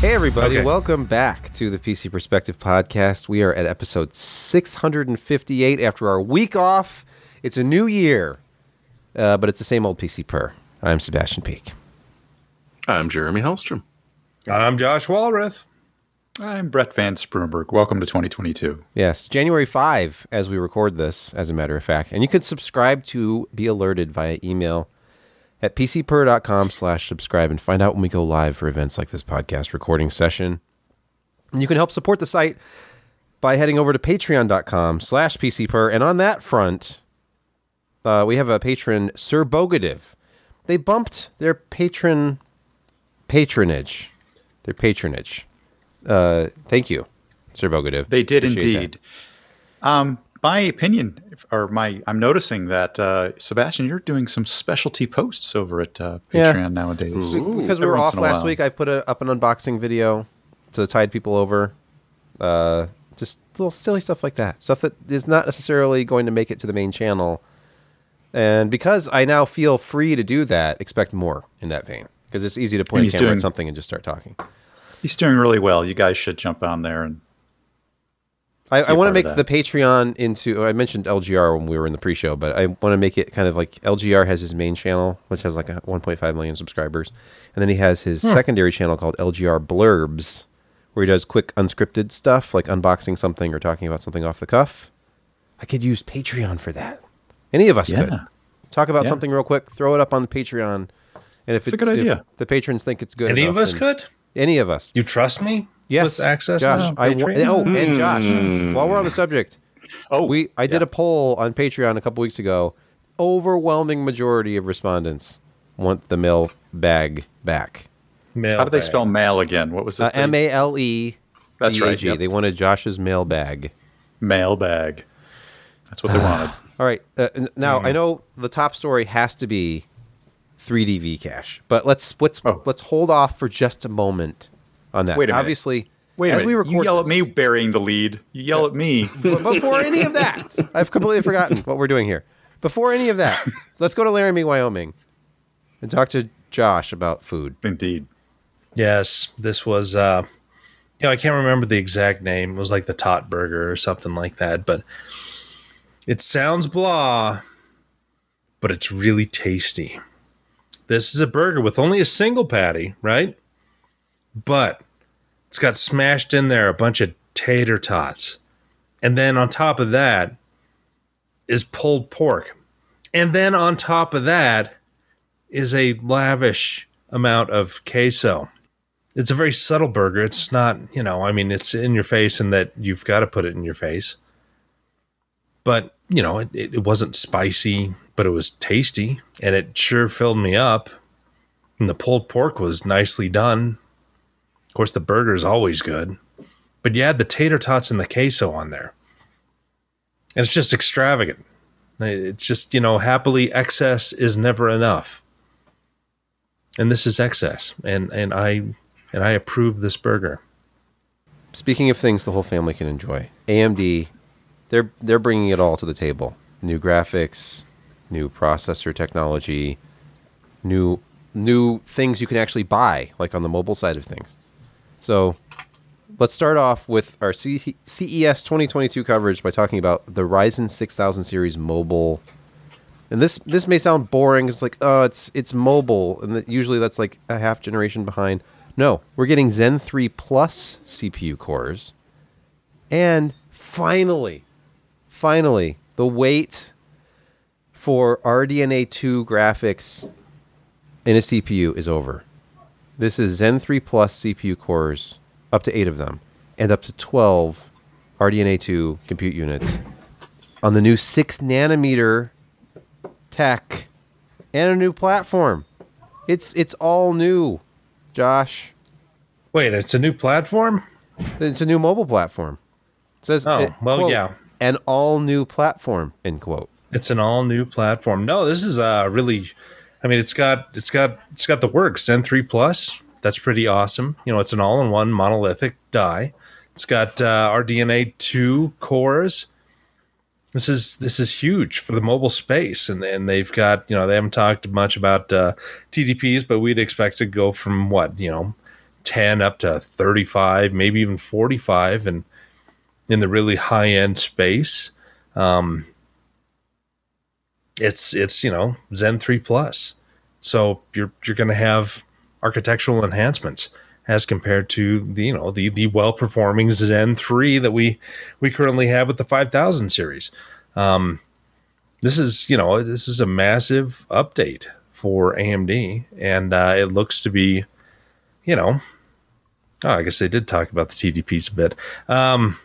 Hey, everybody. Okay. Welcome back to the PC Perspective Podcast. We are at episode 658 after our week off. It's a new year, uh, but it's the same old PC Per. I'm Sebastian Peak. I'm Jeremy Hellstrom. I'm Josh Walrath. I'm Brett Van Sprumberg. Welcome to 2022. Yes, January 5 as we record this, as a matter of fact. And you can subscribe to be alerted via email at pcper.com slash subscribe and find out when we go live for events like this podcast recording session. And you can help support the site by heading over to patreon.com slash pcper. And on that front, uh, we have a patron, Sir Bogative. They bumped their patron patronage. Their patronage. Uh, thank you, Sir Bogative. They did Appreciate indeed. Um, my opinion, or my, I'm noticing that uh, Sebastian, you're doing some specialty posts over at uh, Yeah. Patreon nowadays. because we Every were off last while. week, I put a, up an unboxing video to tide people over. Uh, just little silly stuff like that, stuff that is not necessarily going to make it to the main channel. And because I now feel free to do that, expect more in that vein. Because it's easy to point And a camera doing- at something and just start talking. He's doing really well. You guys should jump on there and I, I want to make the. Patreon into. I mentioned LGR when we were in the pre-show, but I want to make it kind of like LGR has his main channel, which has like a 1.5 million subscribers, and then he has his hmm. secondary channel called LGR Blurbs, where he does quick unscripted stuff like unboxing something or talking about something off the cuff. I could use Patreon for that. Any of us could talk about Yeah. something real quick, throw it up on the Patreon, and if It's it's, a good if idea. the patrons think it's good, Any enough, of us could? Any of us. You trust me? Yes, With access Josh, to I wa- Patreon? oh, and Josh, while we're on the subject, oh, we I did yeah. a poll on Patreon a couple weeks ago. Overwhelming majority of respondents want the mail bag back. Mail How do they bag. spell mail again? What was it? Uh, M A L E. That's right, B A G. yep. They wanted Josh's mail bag. mail bag. That's what they wanted. All right. Uh, now Mm-hmm. I know the top story has to be 3D V cache, but let's let's Oh. let's hold off for just a moment on that. Wait a minute. Obviously, Wait a as minute. we record you yell at me burying the lead. You yell at me. But before any of that, I've completely forgotten what we're doing here. Before any of that, let's go to Laramie, Wyoming, and talk to Josh about food. Indeed. Yes, this was. uh You know, I can't remember the exact name. It was like the Tot Burger or something like that. But it sounds blah, but it's really tasty. This is a burger with only a single patty, right? But it's got smashed in there a bunch of tater tots. And then on top of that is pulled pork. And then on top of that is a lavish amount of queso. It's a very subtle burger. It's not, you know, I mean, it's in your face and that you've got to put it in your face. But, you know, it, it wasn't spicy, but it was tasty and it sure filled me up. And the pulled pork was nicely done. Course, the burger is always good. But you had the tater tots and the queso on there. And it's just extravagant. It's just, you know, happily excess is never enough. And this is excess. And and I and I approve this burger. Speaking of things the whole family can enjoy, AMD, they're they're bringing it all to the table. New graphics, new processor technology, new new things you can actually buy, like on the mobile side of things. So, let's start off with our CES 2022 coverage by talking about the Ryzen 6000 series mobile. And this this may sound boring. It's like, oh, it's it's mobile, and usually that's like a half generation behind. No, we're getting Zen 3 Plus CPU cores, and finally, finally, the wait for RDNA 2 graphics in a CPU is over. This is Zen 3 Plus CPU cores, up to eight of them, and up to 12 RDNA 2 compute units on the new 6 nanometer tech and a new platform. It's it's all new, Josh. Wait, it's a new platform? It's a new mobile platform. It says, Oh, uh, well, quote, yeah. an all new platform. End quote. It's an all new platform. No, this is uh really I mean it's got it's got it's got the works. Zen 3 Plus. That's pretty awesome. You know, it's an all in one monolithic die. It's got uh, RDNA 2 cores. This is this is huge for the mobile space, and and they've got you know they haven't talked much about uh, TDPs, but we'd expect to go from what you know 10 up to 35, maybe even 45 and in the really high end space. Um, it's it's you know Zen 3 plus. So you're you're going to have architectural enhancements as compared to the you know the the well performing Zen 3 that we we currently have with the 5000 series. Um, this is you know this is a massive update for AMD, and uh, it looks to be, you know, oh, I guess they did talk about the TDPs a bit. Um,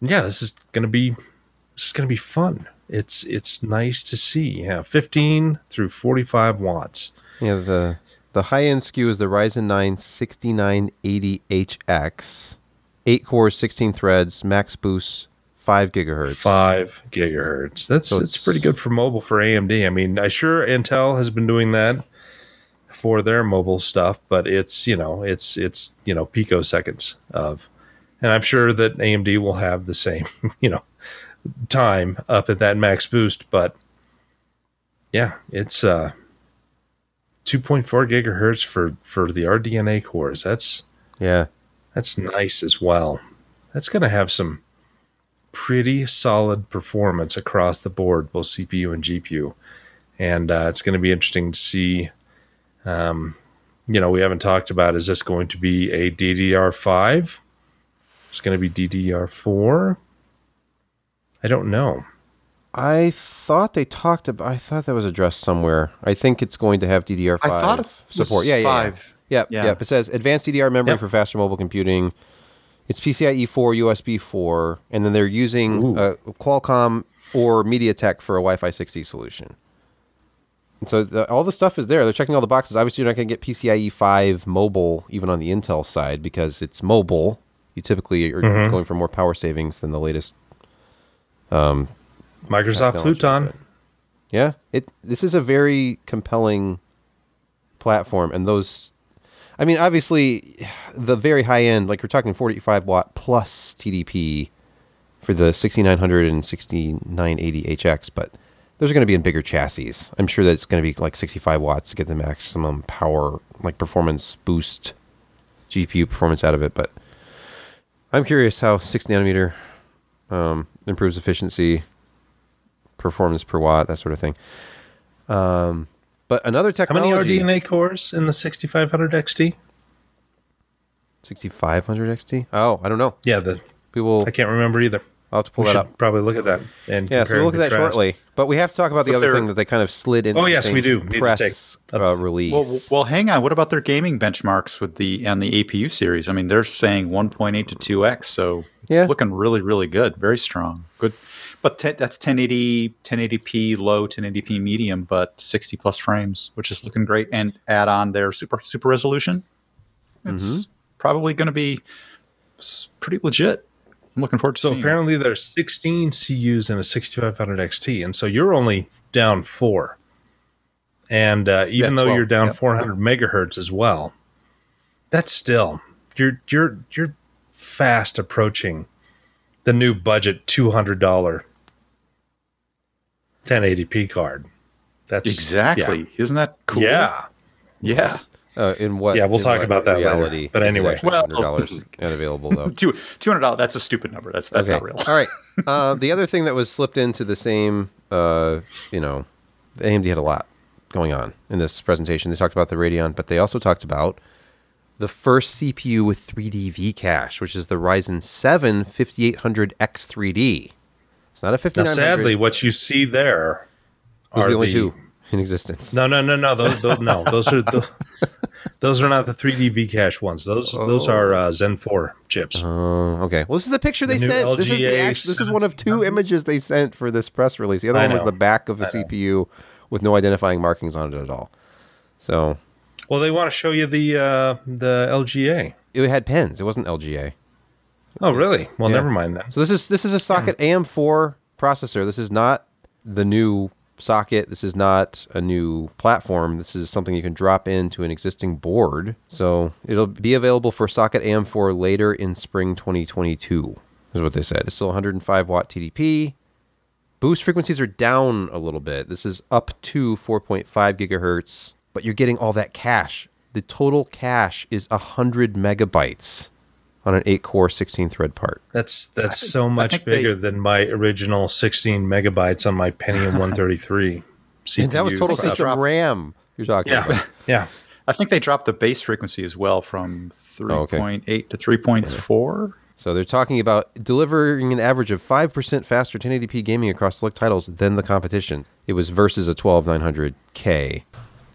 yeah, this is gonna be this is gonna be fun. It's it's nice to see. Yeah, 15 through 45 watts. Yeah, the the high end SKU is the Ryzen 9 6980HX, eight cores, 16 threads, max boost, five gigahertz. Five gigahertz. That's So it's, it's- pretty good for mobile for AMD. I mean, I sure Intel has been doing that for their mobile stuff, but it's you know it's it's you know picoseconds of, and I'm sure that AMD will have the same you know time up at that max boost. But yeah, it's uh 2.4 gigahertz for for the RDNA cores. That's Yeah, that's nice as well. That's going to have some pretty solid performance across the board, both CPU and GPU. And uh, it's going to be interesting to see. Um, you know, we haven't talked about is this going to be a DDR5? It's going to be DDR4? I don't know. I thought they talked about. I thought that was addressed somewhere. I think it's going to have DDR5 I thought it support. Yeah, yeah, yeah. five. Yep, Yeah. yep. It says advanced DDR memory Yep. for faster mobile computing. It's PCIe 4, USB 4, and then they're using Ooh. uh, Qualcomm or MediaTek for a Wi-Fi 6E solution. And so the, all the stuff is there. They're checking all the boxes. Obviously, you're not going to get PCIe 5 mobile even on the Intel side because it's mobile. You typically are Mm-hmm. going for more power savings than the latest Microsoft technology, Pluton. Yeah, it. This is a very compelling platform, and those. I mean, obviously, the very high end, like we're talking 45 watt plus TDP for the 6900 and 6980HX, but those are going to be in bigger chassis. I'm sure that it's going to be like 65 watts to get the maximum power, like performance boost, GPU performance out of it. But I'm curious how 6 nanometer um, improves efficiency, performance per watt, that sort of thing. Um, but another technology. How many RDNA cores in the 6500 XT? 6500 XT. Oh, I don't know. Yeah, the We will. I can't remember either. I'll have to pull we that should up. probably look at that and Yeah, so we'll look at that shortly. But we have to talk about the But other thing that they kind of slid into. Oh, yes, same we do. Press take- uh, release. Well, well, hang on. What about their gaming benchmarks with the and the APU series? I mean, they're saying 1.8 to 2x, so it's Yeah. looking really, really good. Very strong. Good. But te- that's 1080, 1080p low, 1080p medium, but 60 plus frames, which is looking great. And add on their super super resolution. It's Mm-hmm. probably going to be pretty legit. I'm looking forward to So seeing. it. apparently there's 16 CUs in a 6500 XT, and so you're only down four. And uh, even Yeah, though 12, you're down yep. 400 megahertz as well, that's still you're you're you're fast approaching the new budget $200 1080p card. That's exactly. Isn't that cool? Yeah. Yeah. Uh, in what? Yeah, we'll talk about that later. reality. But is it anyway. Well- $100 and available though. Two two hundred dollars. That's a stupid number. That's that's not real. All right. Uh, the other thing that was slipped into the same, uh, you know, AMD had a lot going on in this presentation. They talked about the Radeon, but they also talked about the first CPU with 3D V cache, which is the Ryzen 7 5800X3D. It's not a Now 5900. sadly what you see there are the only the- two in existence. No, no, no, no. Those, those no, those are the, those are not the 3D Vcache ones. Those those are uh, Zen 4 chips. Oh, okay. Well, this is the picture they The new sent. This is the LGA act- this is one of two images they sent for this press release. The other I one was know. the back of a. CPU with no identifying markings on it at all. So Well, they want to show you the uh, the LGA. it had pins. It wasn't LGA. Oh, really? Well, Yeah. never mind then. So this is this is a socket AM4 processor. This is not the new socket. This is not a new platform. This is something you can drop into an existing board. So it'll be available for socket AM4 later in spring 2022. Is what they said. It's still 105 watt TDP. Boost frequencies are down a little bit. This is up to 4.5 gigahertz, but you're getting all that cache. the total cache is 100 megabytes on an 8 core 16 thread part. That's that's think- so much think they- bigger than my original 16 megabytes on my Pentium 133. And that was total processor. system RAM you're talking Yeah, about. yeah. I think they dropped the base frequency as well from Oh, okay. 3.8 to 3.4. So they're talking about delivering an average of 5% faster 1080p gaming across select titles than the competition. It was versus a 12900K.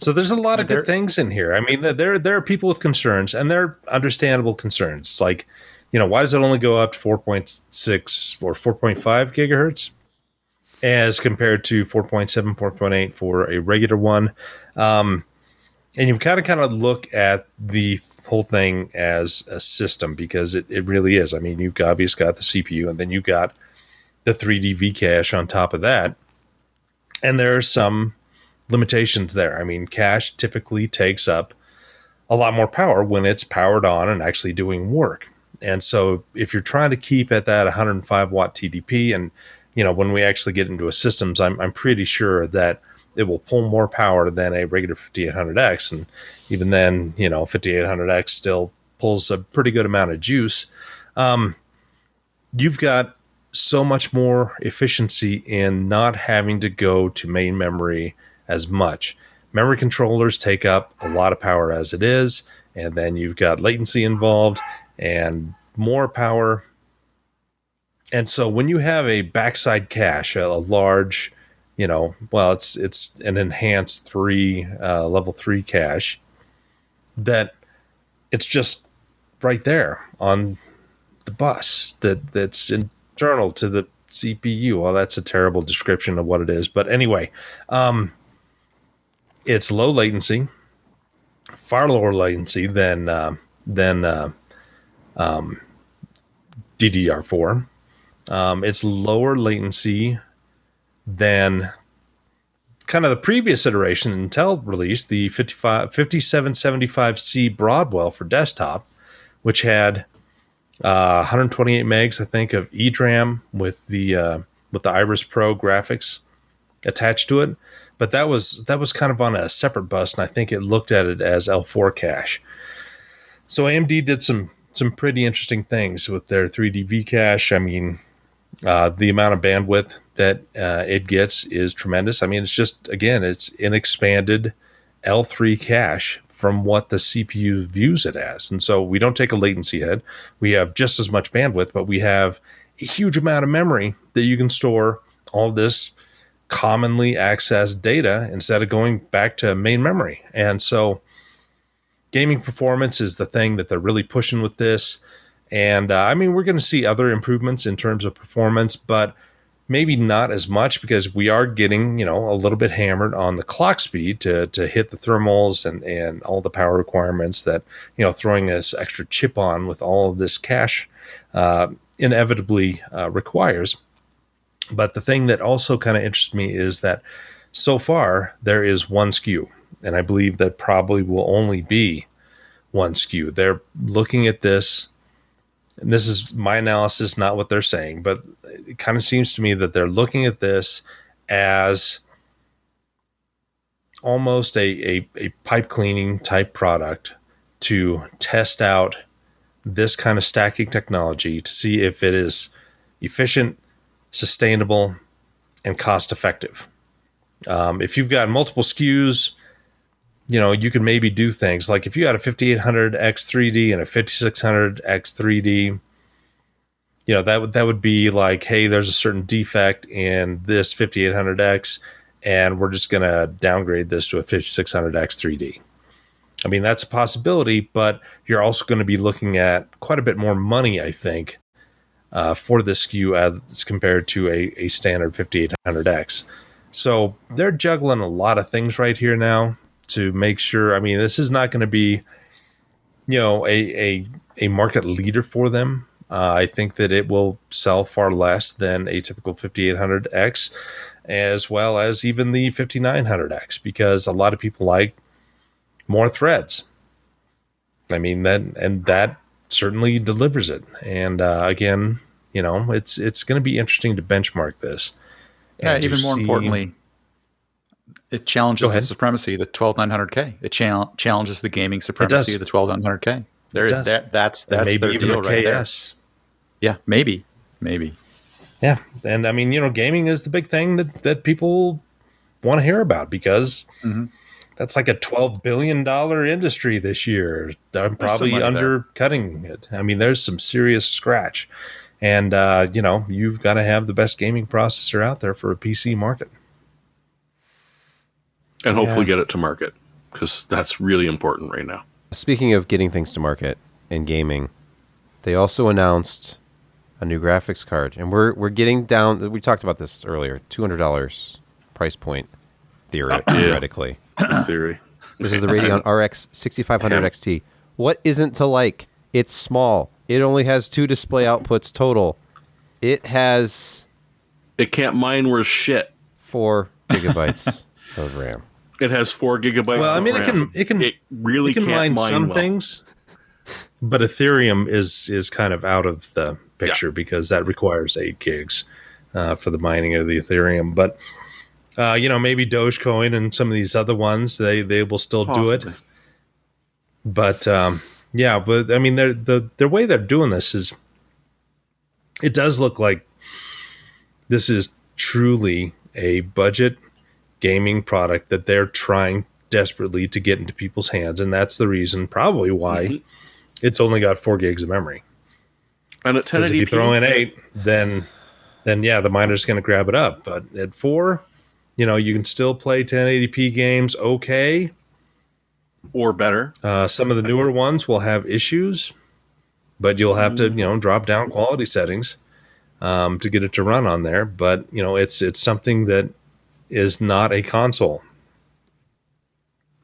So there's a lot of good things in here. I mean, there there are people with concerns, and they're understandable concerns. Like, you know, why does it only go up to 4.6 or 4.5 gigahertz as compared to 4.7, 4.8 for a regular one? Um, and you kind of kind of look at the whole thing as a system because it, it really is. I mean, you've obviously got the CPU, and then you've got the 3D V cache on top of that. And there are some limitations there. I mean, cache typically takes up a lot more power when it's powered on and actually doing work. And so if you're trying to keep at that 105 watt TDP, and you know, when we actually get into a systems, I'm, I'm pretty sure that it will pull more power than a regular 5800X. And even then, you know, 5800X still pulls a pretty good amount of juice. Um, you've got so much more efficiency in not having to go to main memory as much. Memory controllers take up a lot of power as it is, and then you've got latency involved and more power. And so when you have a backside cache, a, large, you know, well, it's it's an enhanced three uh, level three cache that it's just right there on the bus that that's internal to the CPU. Well, that's a terrible description of what it is, but anyway, um, it's low latency, far lower latency than uh, than uh, um, DDR4. Um, it's lower latency than kind of the previous iteration Intel released, the 55, 5775C Broadwell for desktop, which had uh, 128 megs, I think, of EDRAM with the uh, with the Iris Pro graphics attached to it. But that was that was kind of on a separate bus, and I think it looked at it as L4 cache. So AMD did some some pretty interesting things with their 3D V cache. I mean, uh, the amount of bandwidth that uh, it gets is tremendous. I mean, it's just again, it's an expanded L3 cache from what the CPU views it as, and so we don't take a latency hit. We have just as much bandwidth, but we have a huge amount of memory that you can store all this commonly accessed data instead of going back to main memory. And so gaming performance is the thing that they're really pushing with this. And uh, I mean, we're going to see other improvements in terms of performance, but maybe not as much because we are getting, you know, a little bit hammered on the clock speed to, to hit the thermals and, and all the power requirements that, you know, throwing this extra chip on with all of this cache uh, inevitably uh, requires. But the thing that also kind of interests me is that so far there is one SKU, and I believe that probably will only be one SKU. They're looking at this, and this is my analysis, not what they're saying, but it kind of seems to me that they're looking at this as almost a, a, a pipe cleaning type product to test out this kind of stacking technology to see if it is efficient sustainable, and cost effective. Um, if you've got multiple SKUs, you know, you can maybe do things like if you had a 5800X 3D and a 5600X 3D, you know, that would that would be like, hey, there's a certain defect in this 5800X, and we're just gonna downgrade this to a 5600X 3D. I mean, that's a possibility, but you're also going to be looking at quite a bit more money, I think, uh, for this SKU as compared to a, a standard 5800X. So they're juggling a lot of things right here now to make sure. I mean, this is not going to be, you know, a, a, a market leader for them. Uh, I think that it will sell far less than a typical 5800X, as well as even the 5900X, because a lot of people like more threads. I mean that, and that certainly delivers it. And uh, again, you know, it's it's going to be interesting to benchmark this. Yeah, even more see- importantly, It challenges the supremacy of the 12900K. It chal- challenges the gaming supremacy of the 12900K. There, that, that's that's maybe their deal right there. Yeah, maybe, maybe. Yeah, and I mean, you know, gaming is the big thing that that people want to hear about because Mhm. That's like a twelve billion dollar industry this year. I'm probably money there. undercutting it. I mean, there's some serious scratch, and uh, you know, you've got to have the best gaming processor out there for a PC market. and hopefully Yeah. get it to market because that's really important right now. Speaking of getting things to market in gaming, they also announced a new graphics card, and we're we're getting down. We talked about this earlier. Two hundred dollars price point, theori- theoretically. In theory, This is the Radeon RX 6500 XT. What isn't to like? It's small. It only has two display outputs total. It has it can't mine worth shit. four gigabytes of RAM. It has four gigabytes. Well, I of mean, it can it can It really it can mine mine some well. things, but Ethereum is is kind of out of the picture because that requires eight gigs uh, for the mining of the Ethereum. But uh, you know, maybe Dogecoin and some of these other ones they they will still do it. But um, yeah, but I mean, they're, the the way they're doing this is, it does look like this is truly a budget gaming product that they're trying desperately to get into people's hands, and that's the reason probably why Mhm. it's only got four gigs of memory. And at Because if you throw in eight, then then yeah, the miner's going to grab it up. But at four, you know, you can still play 1080p games okay. or better, Uh, some of the newer ones will have issues, but you'll have to, you know, drop down quality settings um, to get it to run on there. But you know, it's it's something that is not a console.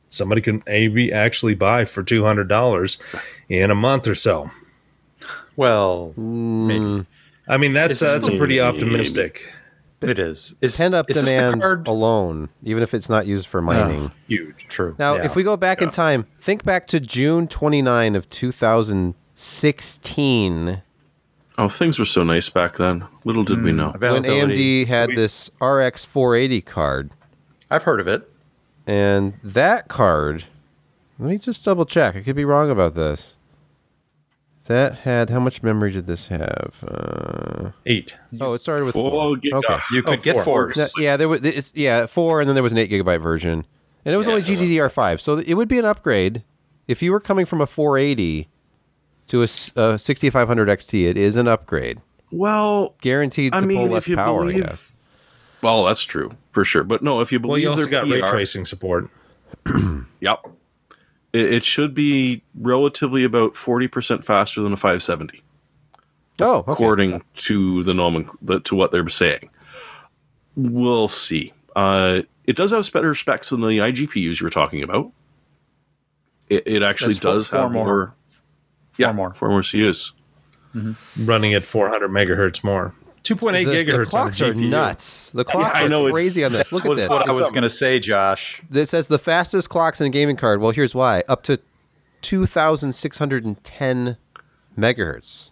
Somebody can maybe actually buy for two hundred dollars in a month or so. Well, Mm, maybe I mean, that's Is this that's a pretty optimistic. It is. Is Pent up is this the demand card? alone, even if it's not used for mining. Huge. True. Now, Yeah. if we go back in time, think back to June 29 of 2016 oh, things were so nice back then. Little did we mm, know. when AMD had this RX 480 card. I've heard of it. And that card, let me just double check. I could be wrong about this. That had, how much memory did this have? Uh, Eight. oh, it started with Four four. giga- Okay. You could Oh, get four. four. No, yeah, there was it's, yeah four, and then there was an eight gigabyte version, and it was only GDDR5, so it would be an upgrade if you were coming from a 480 to a 6500 XT. It is an upgrade, Well, guaranteed to I pull less if you power. I guess. well, that's true for sure. But no, if you believe Well, you also their got ray tracing support. Yep. It, it should be relatively about 40% faster than a 570, Oh, okay. according to the nomen to what they're saying. We'll see. Uh, it does have better specs than the iGPUs you were talking about. It, it actually That's four- does four have more. more. Yeah, more. Four more CUs. running at 400 megahertz more. 2.8 the, gigahertz the clocks are nuts. The clocks I know, are it's- crazy on this. Look at was this. what I was going to say, Josh. It says the fastest clocks in a gaming card. Well, here's why: up to 2,610 megahertz.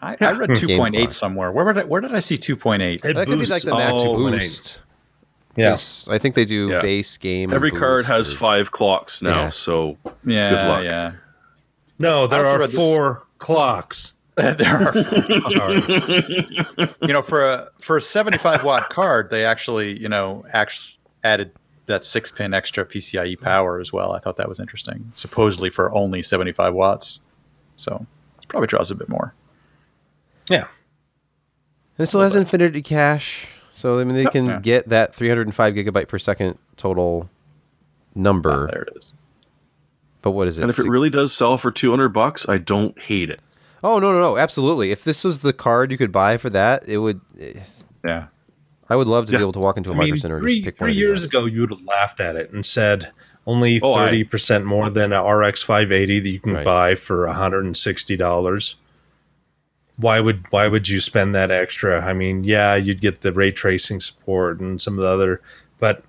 I, I read Game 2.8 clock. somewhere. Where did I, where did I see 2.8? It That could be like the max all when it- boost. Yeah. 'Cause I think they do Yeah. base game. and Every card has or- five clocks now, Yeah. so Yeah, Good luck. yeah. No, there are read this- four clocks. there are, Sorry. you know, for a for a 75 watt card, they actually, you know, actually added that six pin extra PCIe power as well. I thought that was interesting. Supposedly for only 75 watts, so it probably draws a bit more. yeah. And it still has infinity cache, so I mean they can Yeah. get that 305 gigabyte per second total number. Ah, there it is. but what is it? and if it really does sell for 200 bucks, I don't hate it. Oh no no no absolutely! If this was the card you could buy for that, it would. eh, Yeah. I would love to Yeah. be able to walk into a I micro mean, center and three, just pick one three of years ago, you would have laughed at it and said only Oh, I- 30% more than an RX 580 that you can Right. buy for $160. Why would why would you spend that extra? I mean, yeah, you'd get the ray tracing support and some of the other, but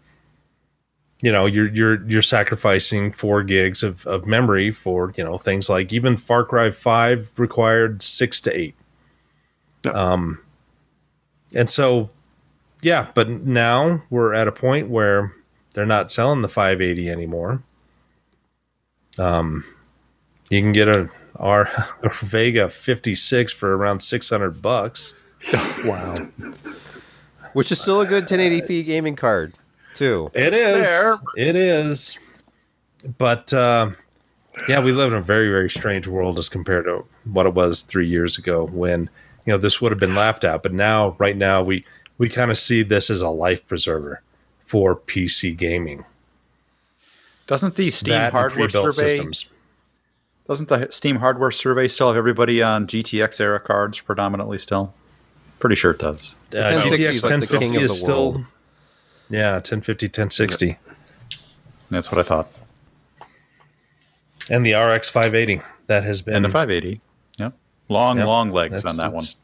you know, you're you're you're sacrificing four gigs of, of memory for you know things like even Far Cry Five required six to eight. Yeah. Um, and so, yeah, but now we're at a point where they're not selling the 580 anymore. Um, you can get a our Vega 56 for around 600 bucks. Wow. Which is still a good 1080p gaming card, too. It is. Fair. It is. But uh, yeah, we live in a very, very strange world as compared to what it was three years ago when you know this would have been laughed at. But now, right now, we we kind of see this as a life preserver for PC gaming. Doesn't the Steam That hardware pre-built survey doesn't the Steam hardware survey still have everybody on GTX era cards predominantly still? Pretty sure it does. Uh, 1060 GTX is like the king 1050 of is the still world. Yeah 1050 1060 That's what I thought. and the RX 580 that has been And the 580. Yep. Long, Yep. long legs That's- on that one. that's-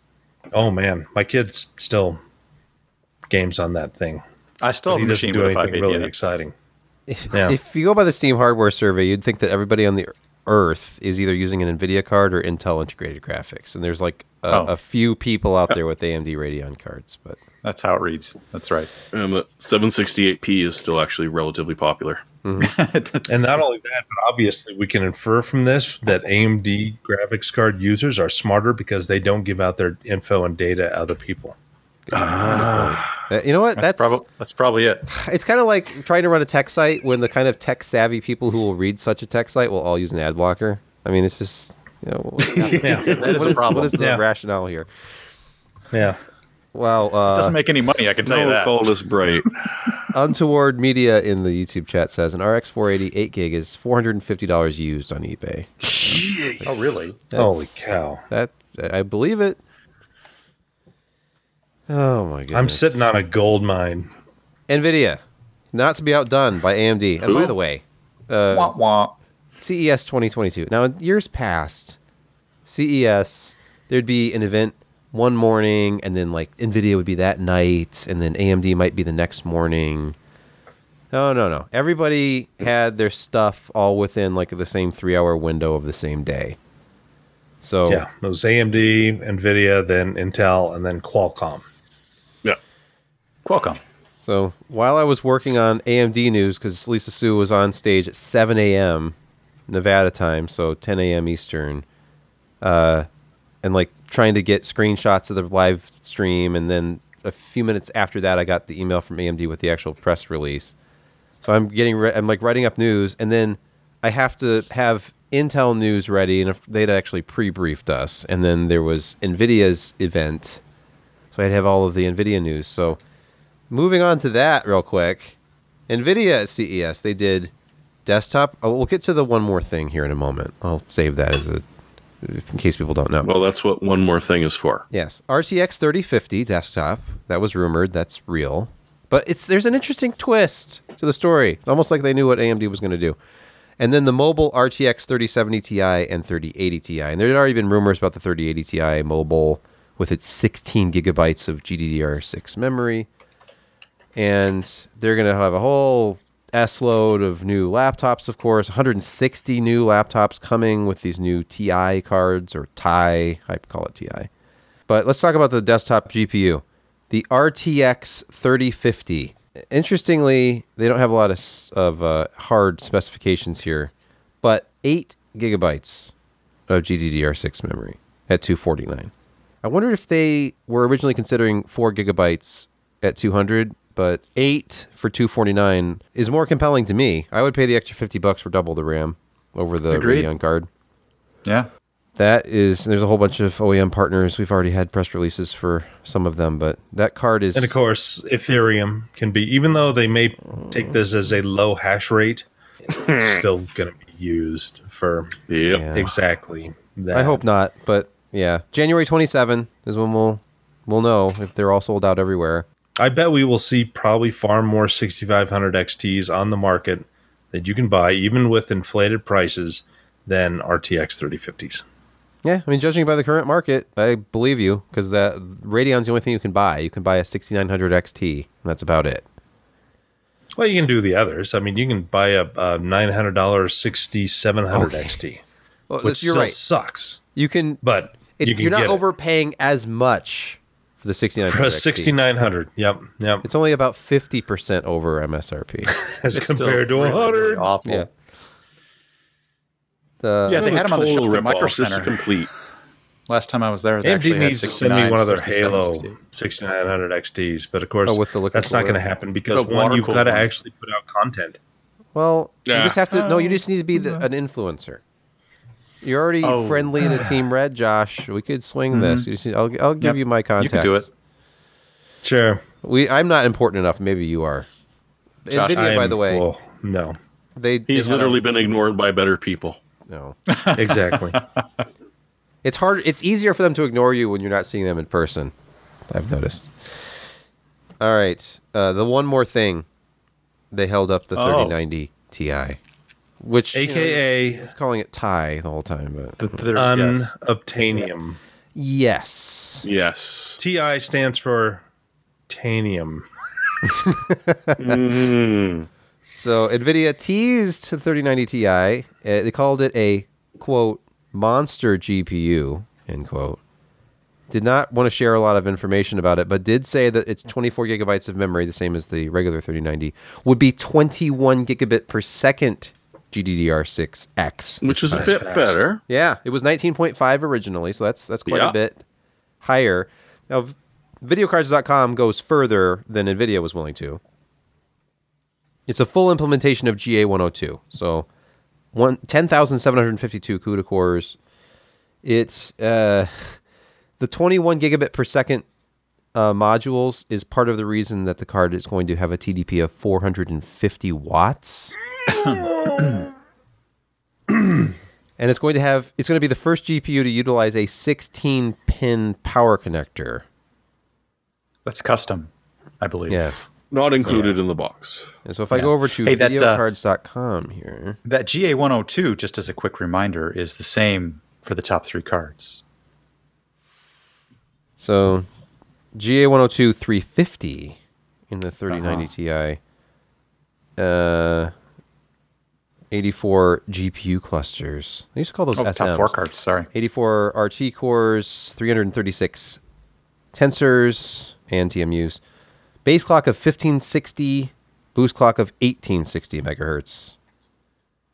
Oh man, my kid's still games on that thing. I still But have he a doesn't machine do with a anything 580 really in exciting. If, Yeah. if you go by the Steam hardware survey, you'd think that everybody on the Earth is either using an NVIDIA card or Intel integrated graphics. And there's like a, Oh. a few people out there with AMD Radeon cards. But That's how it reads. That's right. And the 768p is still actually relatively popular. And not only that, but obviously we can infer from this that AMD graphics card users are smarter because they don't give out their info and data to other people. uh, you know what? that's, That's, probably that's probably it. it's kind of like trying to run a tech site when the kind of tech savvy people who will read such a tech site will all use an ad blocker. I mean, it's just you know what, Yeah, That is what a problem. What is the Yeah. rationale here? yeah. Wow. Uh, Doesn't make any money, I can tell you No that. call this bright. Untoward Media in the YouTube chat says an RX 480 8 gig is $450 used on eBay. Jeez. Oh, really? Holy cow! That I believe it. Oh my goodness! I'm sitting on a gold mine. Nvidia, not to be outdone by AMD. And by the way, uh, wah, wah. CES 2022. Now, in years past, CES there'd be an event one morning, and then like Nvidia would be that night, and then AMD might be the next morning. No, no, no. Everybody had their stuff all within like the same three-hour window of the same day. So Yeah, it was AMD, Nvidia, then Intel, and then Qualcomm. Yeah. Qualcomm. So while I was working on AMD news, because Lisa Su was on stage at 7 a.m. Nevada time, so 10 a.m. Eastern, uh, and like trying to get screenshots of the live stream, and then a few minutes after that, I got the email from AMD with the actual press release. So I'm getting, re- I'm like writing up news, and then I have to have Intel news ready, and they'd actually pre-briefed us, and then there was Nvidia's event, so I'd have all of the Nvidia news. So moving on to that real quick nvidia at ces they did desktop oh, we'll get to the one more thing here in a moment i'll save that as a Uh, in case people don't know. Well, that's what one more thing is for. yes. Rtx 3050 desktop. That was rumored. That's real. But it's there's an interesting twist to the story. It's almost like they knew what amd was going to do. And then the mobile rtx 3070 ti and 3080 ti. And there had already been rumors about the 3080 ti mobile with its 16 gigabytes of gddr6 memory. And they're going to have a whole S load of new laptops, of course. 160 new laptops coming with these new TI cards or TI. I call it TI. But let's talk about the desktop GPU, the RTX 3050. Interestingly, they don't have a lot of, of uh, hard specifications here, but eight gigabytes of GDDR6 memory at 249. I wonder if they were originally considering four gigabytes at 200, but eight for 249 is more compelling to me. I would pay the extra 50 bucks for double the RAM over the Agreed. Radeon card. Yeah. That is, there's a whole bunch of OEM partners. We've already had press releases for some of them, but that card is. And of course, Ethereum can be, even though they may take this as a low hash rate, it's still going to be used for Yep. Yeah. exactly that. I hope not, but yeah, January 27 is when we'll we'll know if they're all sold out everywhere. I bet we will see probably far more 6500 XTs on the market that you can buy, even with inflated prices, than RTX 3050s. Yeah, I mean, judging by the current market, I believe you because that Radeon's the only thing you can buy. You can buy a 6900 XT, and that's about it. Well, you can do the others. I mean, you can buy a, a $900 6700 Okay. XT, Well, which you're still right. sucks. You can, But it, you you're not get it. overpaying as much for the 69 For a 6900. Yep. Yep. It's only about 50% over MSRP. As It's still compared to 100. really awful. yeah. The, Yeah, they had them on the Total shelf at Micro Center. complete. Last time I was there, they AMD actually had needs to send me one of their Halo 6900 XTs, but of course, Oh, with the liquid that's not going to happen because The one, you've got to actually put out content. Well, Yeah. you just have to. No, you uh, just need to be the, an influencer. You're already Oh. friendly to Team Red, Josh. We could swing this. You just need- I'll, I'll give Yep. you my You can do it. Sure. We, I'm not important enough. Maybe you are. Josh, Nvidia, by I'm- the way, well, no, they He's they had a- literally been ignored by better people. no. exactly. It's hard. It's easier for them to ignore you when you're not seeing them in person. I've noticed. All right. Uh, the one more thing, they held up the Oh. 3090 Ti, which you know, AKA it's calling it Ti the whole time, but The- the- unobtainium. yes. Yes. TI stands for tanium. So Nvidia teased the 3090 Ti. Uh, they called it a quote monster GPU end quote. Did not want to share a lot of information about it, but did say that its 24 gigabytes of memory, the same as the regular 3090, would be 21 gigabit per second GDDR6X. Which is a bit fast. better. Yeah, it was 19.5 originally, so that's that's quite Yeah. a bit higher. Now, videocardz.com goes further than Nvidia was willing to. It's a full implementation of GA102. So, one 10,752 CUDA cores. It's uh, the 21 gigabit per second uh, modules is part of the reason that the card is going to have a TDP of 450 watts. and it's going to have it's going to be the first GPU to utilize a 16 pin power connector. That's custom, I believe. Yeah. Not included in the box. And so if I go over to Hey, that, uh, videocardz.com here. That GA102, just as a quick reminder, is the same for the top three cards. So GA102 350 in the 3090 Ti. Uh 84 GPU clusters. They used to call those Oh, SMs. top four cards. Sorry. 84 RT cores, 336 tensors and TMUs. Base clock of 1560, boost clock of 1860 megahertz.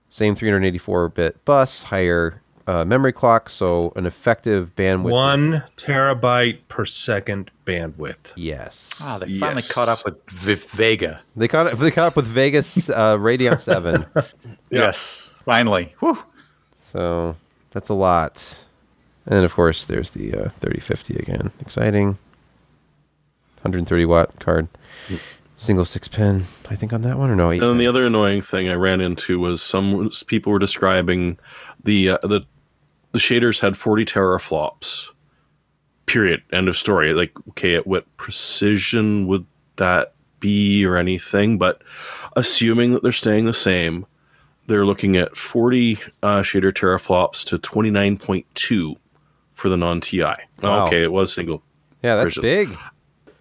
Same 384 bit bus, higher uh, memory clock, so an effective bandwidth. One terabyte per second bandwidth. Yes. Ah, they finally Yes. caught up with v- Vega. They caught up, they caught up with Vegas uh, Radeon 7. Yes, finally. Whew. So that's a lot. And then, of course, there's the uh, 3050 again. Exciting. 130 watt card. Single six pin, I think, on that one, or no? Eight And then the other annoying thing I ran into was some people were describing the uh, the the shaders had 40 teraflops. Period. End of story. Like, okay, at what precision would that be or anything? But assuming that they're staying the same, they're looking at 40 uh, shader teraflops to 29.2 for the non TI. Wow. Okay, it was single. yeah, that's version. big.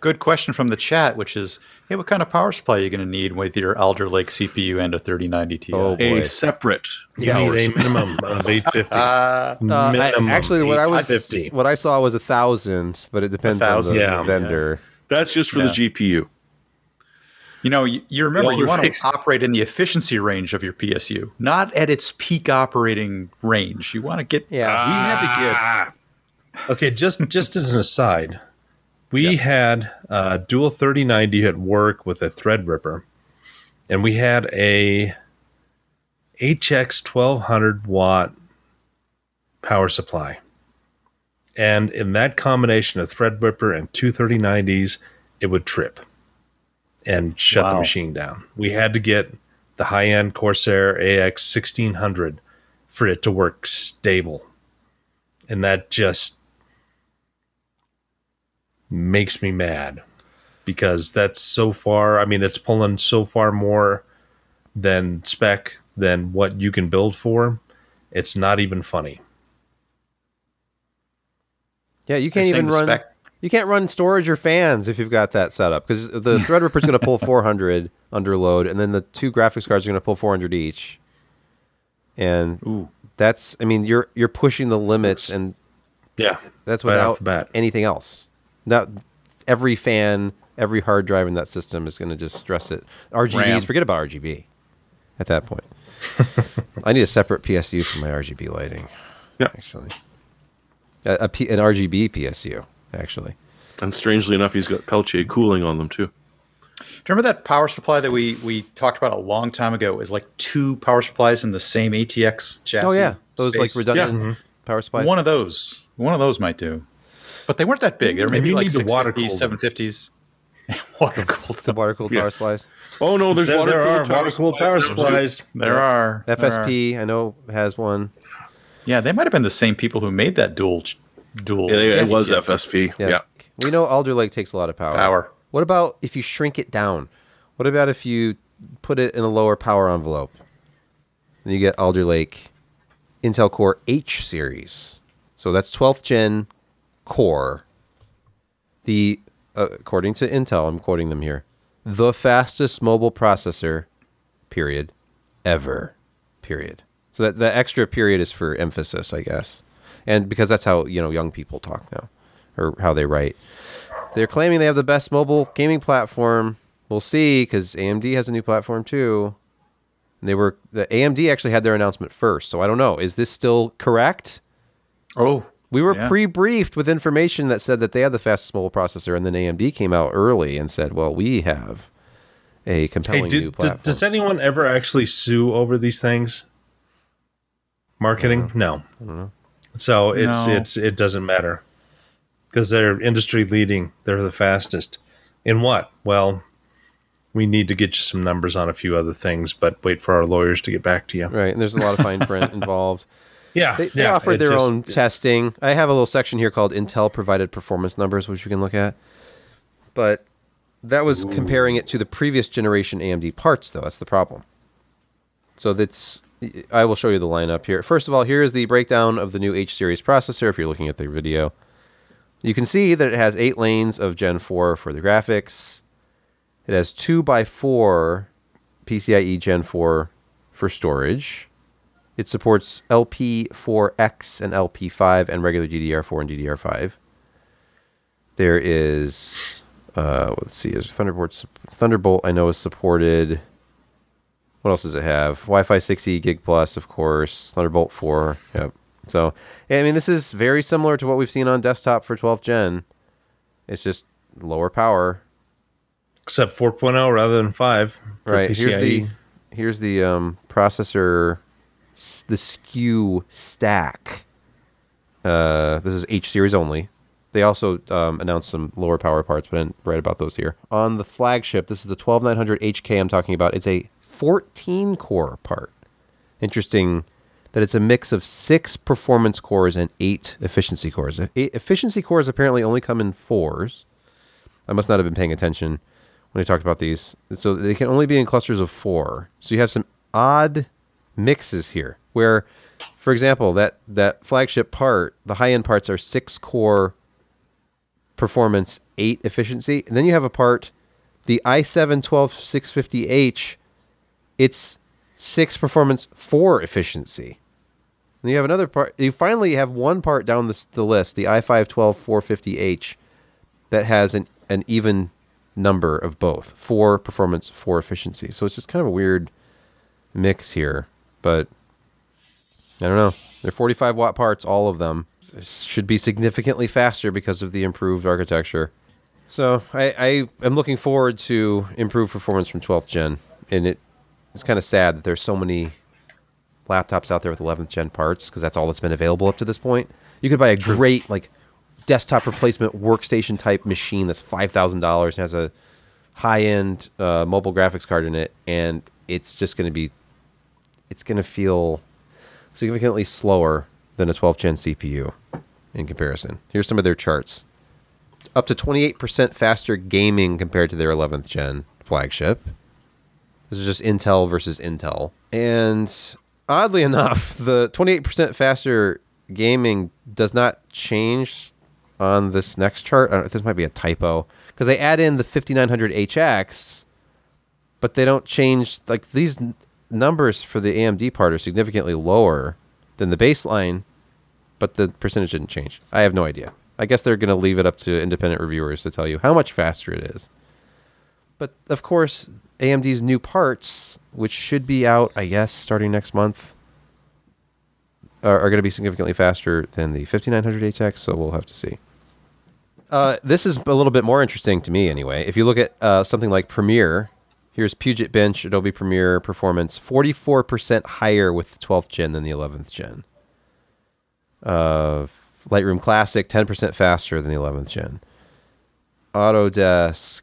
Good question from the chat, which is, hey, what kind of power supply are you going to need with your Alder Lake CPU and a 3090 Ti? Oh, boy. A separate. You need a minimum of 850. Uh, Uh, I- actually, what I was what I saw was a thousand, but it depends on the yeah. vendor. That's just for Yeah. the GPU. you know, you, you remember Well, you want fixed. to operate in the efficiency range of your PSU, not at its peak operating range. You want to get Yeah, we had to get okay just just as an aside we had a dual 3090 at work with a threadripper and we had a hx 1200 watt power supply. And in that combination of threadripper and two 3090s it would trip and shut the machine down. We had to get the high-end corsair ax 1600 for it to work stable. And that just makes me mad because that's so far i mean it's pulling so far more than spec than what you can build for it's not even funny yeah. You can't even run. spec- You can't run storage or fans if you've got that set up because the Threadripper is going to pull 400 under load, and then the two graphics cards are going to pull 400 each. And Ooh. that's, I mean, you're you're pushing the limits, It's- and yeah that's right without off the bat. anything else. Now, every fan, every hard drive in that system is going to just stress it. RGBs, RAM. forget about RGB at that point. I need a separate PSU for my RGB lighting. Yeah. actually, a, a P, an RGB PSU actually. And strangely enough, he's got Peltier cooling on them too. Do you remember that power supply that we we talked about a long time ago? It was like two power supplies in the same ATX chassis. Oh yeah, those like space? redundant mm-hmm. power supplies. One of those. One of those might do. But they weren't that big. They were maybe you like need to water 650s, cool 750s. water cooled. the water cooled Yeah. power supplies. Oh no, there's There, water there are cooled power water cooled power supplies supplies. There are. there are. FSP, I know has one. Yeah, they might have been the same people who made that dual dual. Yeah, it was ATX FSP. Yeah. Yeah. We know Alder Lake takes a lot of power. Power. What about if you shrink it down? What about if you put it in a lower power envelope? Then you get Alder Lake Intel Core H series. So that's 12th gen core. The uh, according to Intel, I'm quoting them here. The fastest mobile processor period ever. Period. So that the extra period is for emphasis, I guess. And because that's how, you know, young people talk now or how they write. They're claiming they have the best mobile gaming platform. We'll see because AMD has a new platform too. And they were the AMD actually had their announcement first, so I don't know. Is this still correct? Oh, We were Yeah. pre-briefed with information that said that they had the fastest mobile processor, and then AMD came out early and said, "Well, we have a compelling Hey, new did, platform." does, does anyone ever actually sue over these things? Marketing? No. So it's No. it's it doesn't matter because they're industry leading. They're the fastest. In what? Well, we need to get you some numbers on a few other things, but wait for our lawyers to get back to you. right, and there's a lot of fine print involved. Yeah, They, they yeah, offered their just- own testing. I have a little section here called Intel provided performance numbers, which you can look at. But that was comparing it to the previous generation AMD parts, though. That's the problem. So that's. I will show you the lineup here. First of all, here is the breakdown of the new H series processor. If you're looking at the video, you can see that it has eight lanes of Gen 4 for the graphics. It has two by four PCIe Gen 4 for storage. It supports LP4X and LP5 and regular DDR4 and DDR5. There is, uh, let's see, is Thunderbolt. Thunderbolt I know is supported. What else does it have? Wi-Fi 6E, Gig Plus, of course. Thunderbolt 4. Yep. So, I mean, this is very similar to what we've seen on desktop for 12th gen. It's just lower power. except 4.0 rather than 5 for right here's the here's the um, processor the SKU stack. Uh, this is h series only. They also um, announced some lower power parts but i didn't write about those here. On the flagship this is the 12900 hk i'm talking about. It's a 14 core part. Interesting that it's a mix of six performance cores and eight efficiency cores. Eight efficiency cores apparently only come in fours. I must not have been paying attention when I talked about these. So they can only be in clusters of four. So you have some odd mixes here where, for example, that, that flagship part, the high end parts are six core performance, eight efficiency. And then you have a part, the i7 12650H, it's six performance, four efficiency. And you have another part, you finally have one part down the, the list, the i5 12450H, that has an, an even number of both four performance, four efficiency. So it's just kind of a weird mix here. But I don't know. They're 45 watt parts, all of them. Should be significantly faster because of the improved architecture. So I, I am looking forward to improved performance from 12th gen. And it it's kind of sad that there's so many laptops out there with 11th gen parts because that's all that's been available up to this point. You could buy a great like desktop replacement workstation type machine that's five thousand dollars and has a high end uh, mobile graphics card in it, and it's just going to be, it's going to feel significantly slower than a 12th gen CPU in comparison. Here's some of their charts. Up to 28% faster gaming compared to their 11th gen flagship. This is just Intel versus Intel. And oddly enough, the 28% faster gaming does not change on this next chart. Know, this might be a typo because they add in the 5900HX, but they don't change. Like these numbers for the AMD part are significantly lower than the baseline, but the percentage didn't change. I have no idea. I guess they're going to leave it up to independent reviewers to tell you how much faster it is. But of course, AMD's new parts, which should be out, I guess, starting next month, are, are going to be significantly faster than the 5900 HX. So we'll have to see. Uh, this is a little bit more interesting to me, anyway. If you look at uh, something like Premiere, here's Puget Bench Adobe Premiere performance, 44% higher with the 12th gen than the 11th gen. Uh, Lightroom Classic, 10% faster than the 11th gen. Autodesk,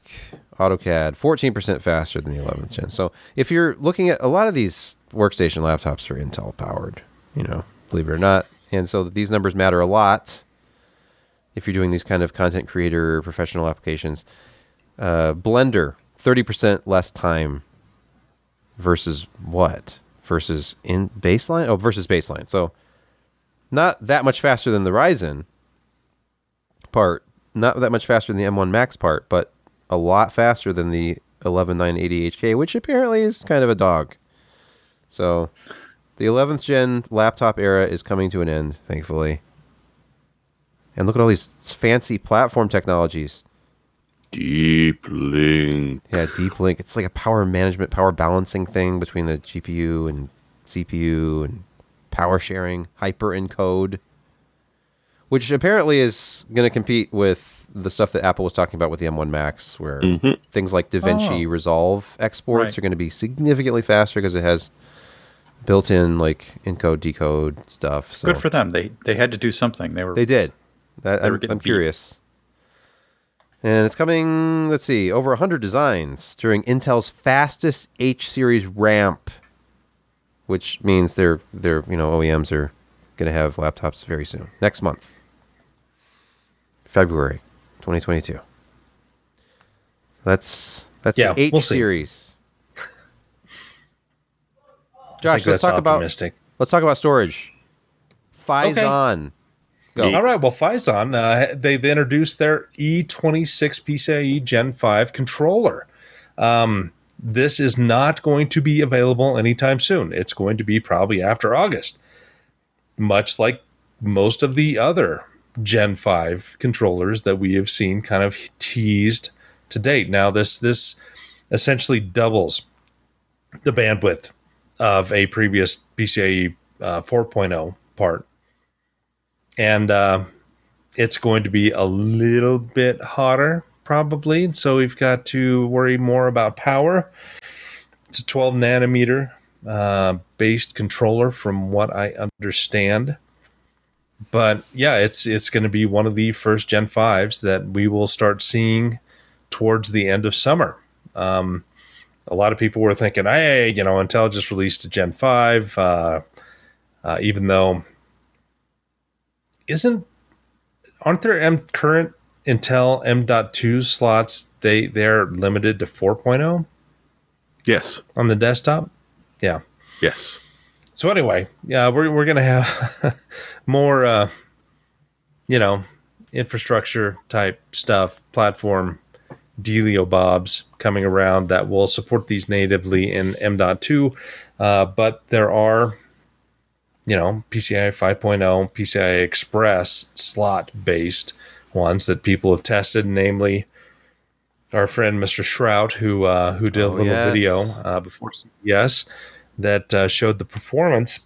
AutoCAD, 14% faster than the 11th gen. So if you're looking at a lot of these workstation laptops are Intel powered, you know, believe it or not. And so these numbers matter a lot if you're doing these kind of content creator professional applications. Uh, Blender, 30% less time versus what? Versus in baseline? Oh, versus baseline. So not that much faster than the Ryzen part, not that much faster than the M1 Max part, but a lot faster than the 11980HK, which apparently is kind of a dog. So the 11th gen laptop era is coming to an end, thankfully. And look at all these fancy platform technologies. Deep Link. Yeah, Deep Link. It's like a power management, power balancing thing between the GPU and CPU and power sharing, hyper encode, which apparently is going to compete with the stuff that Apple was talking about with the M1 Max, where mm-hmm. things like DaVinci Oh. Resolve exports Right. are going to be significantly faster because it has built-in like encode decode stuff. So Good for them. They they had to do something. They were they did. That, They I'm, getting I'm curious. And it's coming, let's see, over 100 designs during Intel's fastest H series ramp, which means they're, they're you know, OEMs are going to have laptops very soon. Next month, February 2022. That's that's Yeah, the H we'll series. Josh, let's talk about let's talk about storage. Phison. Go. All right. Well, Phison, uh, they've introduced their E E26 PCIe Gen 5 controller. Um, this is not going to be available anytime soon. It's going to be probably after August, much like most of the other Gen 5 controllers that we have seen kind of teased to date. Now, this this essentially doubles the bandwidth of a previous PCIe uh, 4.0 part and uh, it's going to be a little bit hotter probably. So we've got to worry more about power. It's a 12 nanometer uh, based controller from what i understand. But yeah it's it's going to be one of the first gen 5s that we will start seeing towards the end of summer. Um, a lot of people were thinking hey you know intel just released a gen 5 uh, uh, even though isn't aren't there M current Intel M.2 slots they they're limited to 4.0 Yes. on the desktop? Yeah. Yes. So anyway, yeah, we're we're gonna have more uh you know infrastructure type stuff, platform Delio Bobs coming around that will support these natively in M.2. Uh, but there are you know, PCI 5.0, PCI Express slot based ones that people have tested, namely our friend Mr. Shrout, who uh, who did a Oh, little yes. video uh, before CES that uh, showed the performance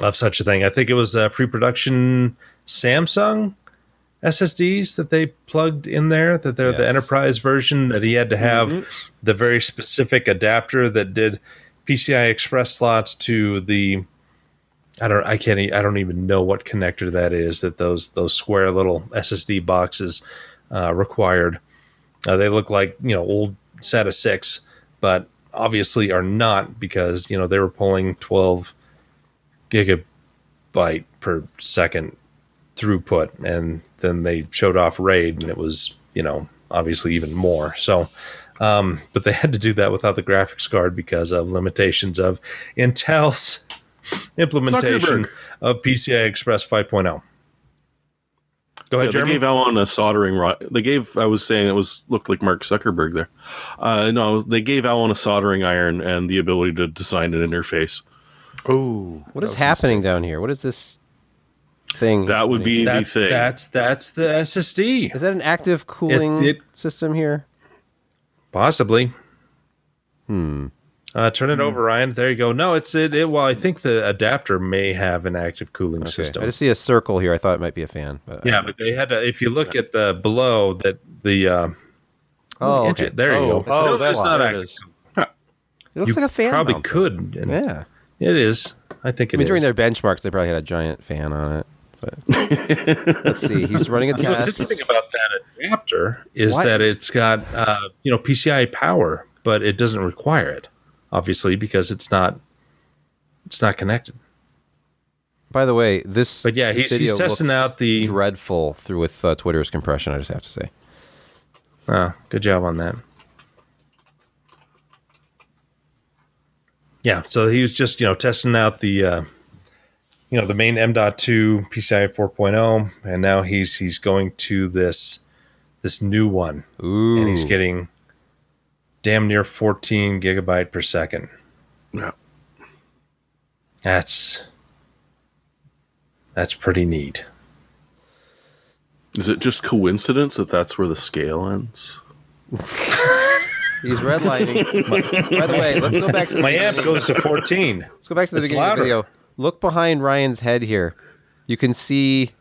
of such a thing. I think it was uh, pre-production Samsung SSDs that they plugged in there. That they're the enterprise version that he had to have the very specific adapter that did PCI Express slots to the I don't I can't I don't even know what connector that is that those those square little SSD boxes uh, required. Uh, they look like you know old SATA six, but obviously are not because you know they were pulling 12 gigabyte per second throughput, and then they showed off RAID, and it was you know obviously even more. So, um, but they had to do that without the graphics card because of limitations of Intel's implementation Zuckerberg. of PCI Express 5.0. Go Yeah, ahead, they Jeremy. gave Allyn a soldering rod. They gave. I was saying it was looked like Mark Zuckerberg there. Uh, no, they gave Allyn a soldering iron and the ability to design an interface. Oh, What is happening down here? What is this? thing. That would be the That's thing. that's that's the SSD. Is that an active cooling it- system here? Possibly. Hmm. Uh, turn it over, Ryan. There you go. No, it's it, it. Well, I think the adapter may have an active cooling Okay. system. I just see a circle here. I thought it might be a fan. But yeah, but they had to. If you look at the below that the. Uh, oh, okay. it- there you Oh, go. oh, It's that's not there it active. is. It looks You like a fan. probably mount. could. and Yeah. It is. I think it I mean, is. during their benchmarks, they probably had a giant fan on it. But let's see. He's running a You know, what's test. interesting about that adapter is What? that it's got uh, you know PCI power, but it doesn't require it, obviously, because it's not it's not connected. By the way, this. But yeah, he's- he's testing out the- dreadful through with uh, Twitter's compression. I just have to say. Ah, good job on that. Yeah, so he was just you know testing out the uh, you know the main M.2 PCI 4.0, and now he's he's going to this this new one, Ooh. and he's getting damn near 14 gigabyte per second. Yeah. That's that's pretty neat. Is it just coincidence that that's where the scale ends? He's redlining. By the way, let's go back to the My amp goes to 14. Let's go back to the It's beginning of the video. Look behind Ryan's head here. You can see.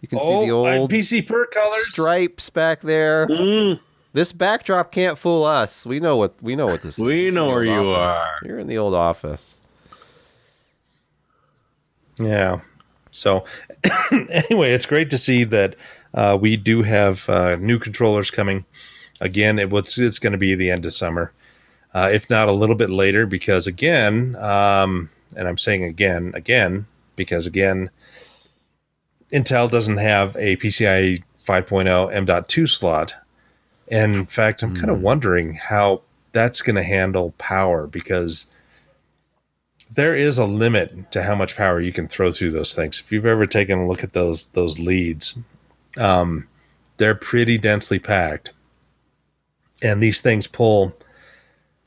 You can see the Oh, old PC per colors. stripes back there. Mm. This backdrop can't fool us. We know what we know what this is. We know where you office. are. You're in the old office. Yeah. So, anyway, it's great to see that uh, we do have uh, new controllers coming. Again, it was it's going to be the end of summer, uh, if not a little bit later, because again, um, and I'm saying again, again, because again, Intel doesn't have a PCIe 5.0 M.2 slot, and in fact, I'm kind of wondering how that's going to handle power because there is a limit to how much power you can throw through those things. If you've ever taken a look at those those leads, um, they're pretty densely packed, and these things pull.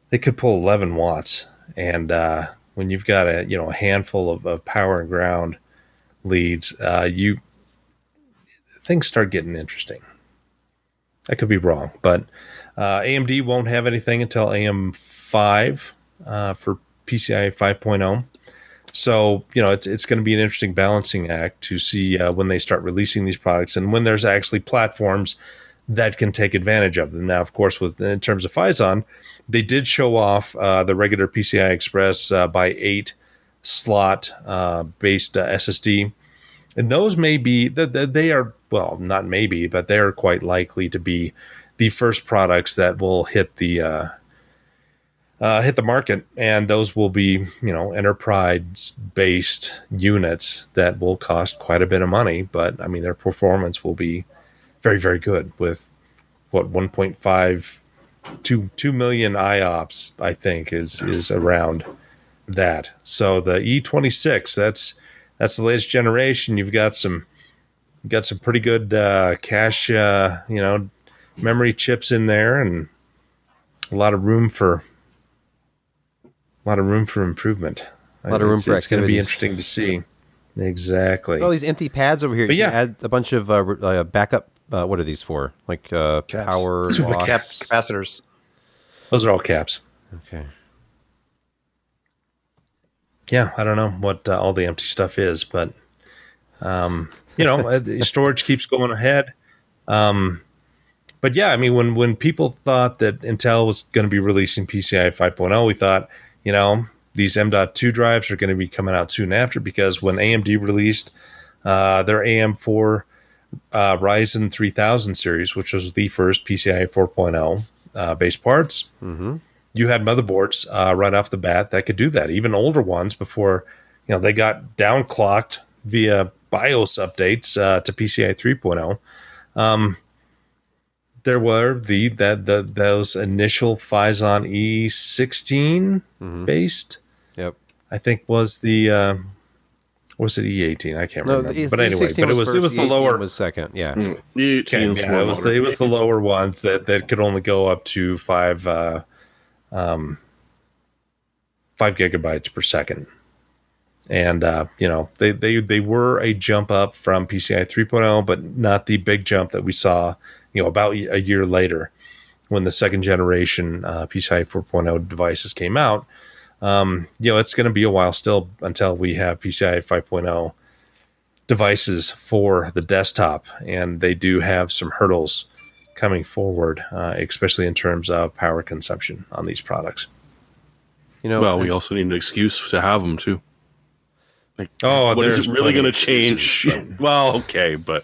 They could pull 11 watts, and uh, when you've got a you know a handful of, of power and ground leads, uh, you things start getting interesting. I could be wrong, but uh, AMD won't have anything until AM5 uh, for PCI 5.0. So you know it's it's going to be an interesting balancing act to see uh, when they start releasing these products and when there's actually platforms that can take advantage of them. Now, of course, with in terms of Phison, they did show off uh, the regular PCI Express uh, by eight slot uh, based SSD, and those may be that they are well, not maybe, but they are quite likely to be the first products that will hit the uh, uh, hit the market, and those will be you know enterprise based units that will cost quite a bit of money, but I mean their performance will be very very good with what 1.5 2 2 million IOPS I think is is around that. So the E26 that's that's the latest generation. You've got some you've got some pretty good uh, cache uh, you know memory chips in there and a lot of room for a lot of room for improvement. A lot of room it's, for It's going to be interesting to see. Exactly. All these empty pads over here. But you yeah. add a bunch of uh, uh, backup. Uh, what are these for? Like uh, Caps. power Super loss? cap capacitors. Those are all caps. Okay. Yeah, I don't know what uh, all the empty stuff is, but um, you know, uh, storage keeps going ahead. Um, but yeah, I mean, when when people thought that Intel was going to be releasing PCI 5.0, we thought, you know, these M.2 drives are going to be coming out soon after because when AMD released uh, their AM4 uh, Ryzen 3000 series, which was the first PCI 4.0 uh, base parts, you had motherboards uh, right off the bat that could do that. Even older ones before you know they got downclocked via BIOS updates uh, to PCI 3.0. Um, there were the that the those initial Phison E16 based. Yep. I think was the uh, was it E18? I can't No, remember. the, but the anyway, 16 but it was it was the 18 lower was second. Yeah. You Okay, teens yeah, more it was the, it was the lower ones that, that could only go up to five uh, um, five gigabytes per second, and uh, you know they they they were a jump up from PCI 3.0, but not the big jump that we saw you know about a year later when the second generation uh, PCI 4.0 devices came out. Um, you know, it's going to be a while still until we have PCI 5.0 devices for the desktop, and they do have some hurdles coming forward, uh, especially in terms of power consumption on these products. You know, Well, we also need an excuse to have them too. Like, Oh, what is there's it really going to change? well, okay, but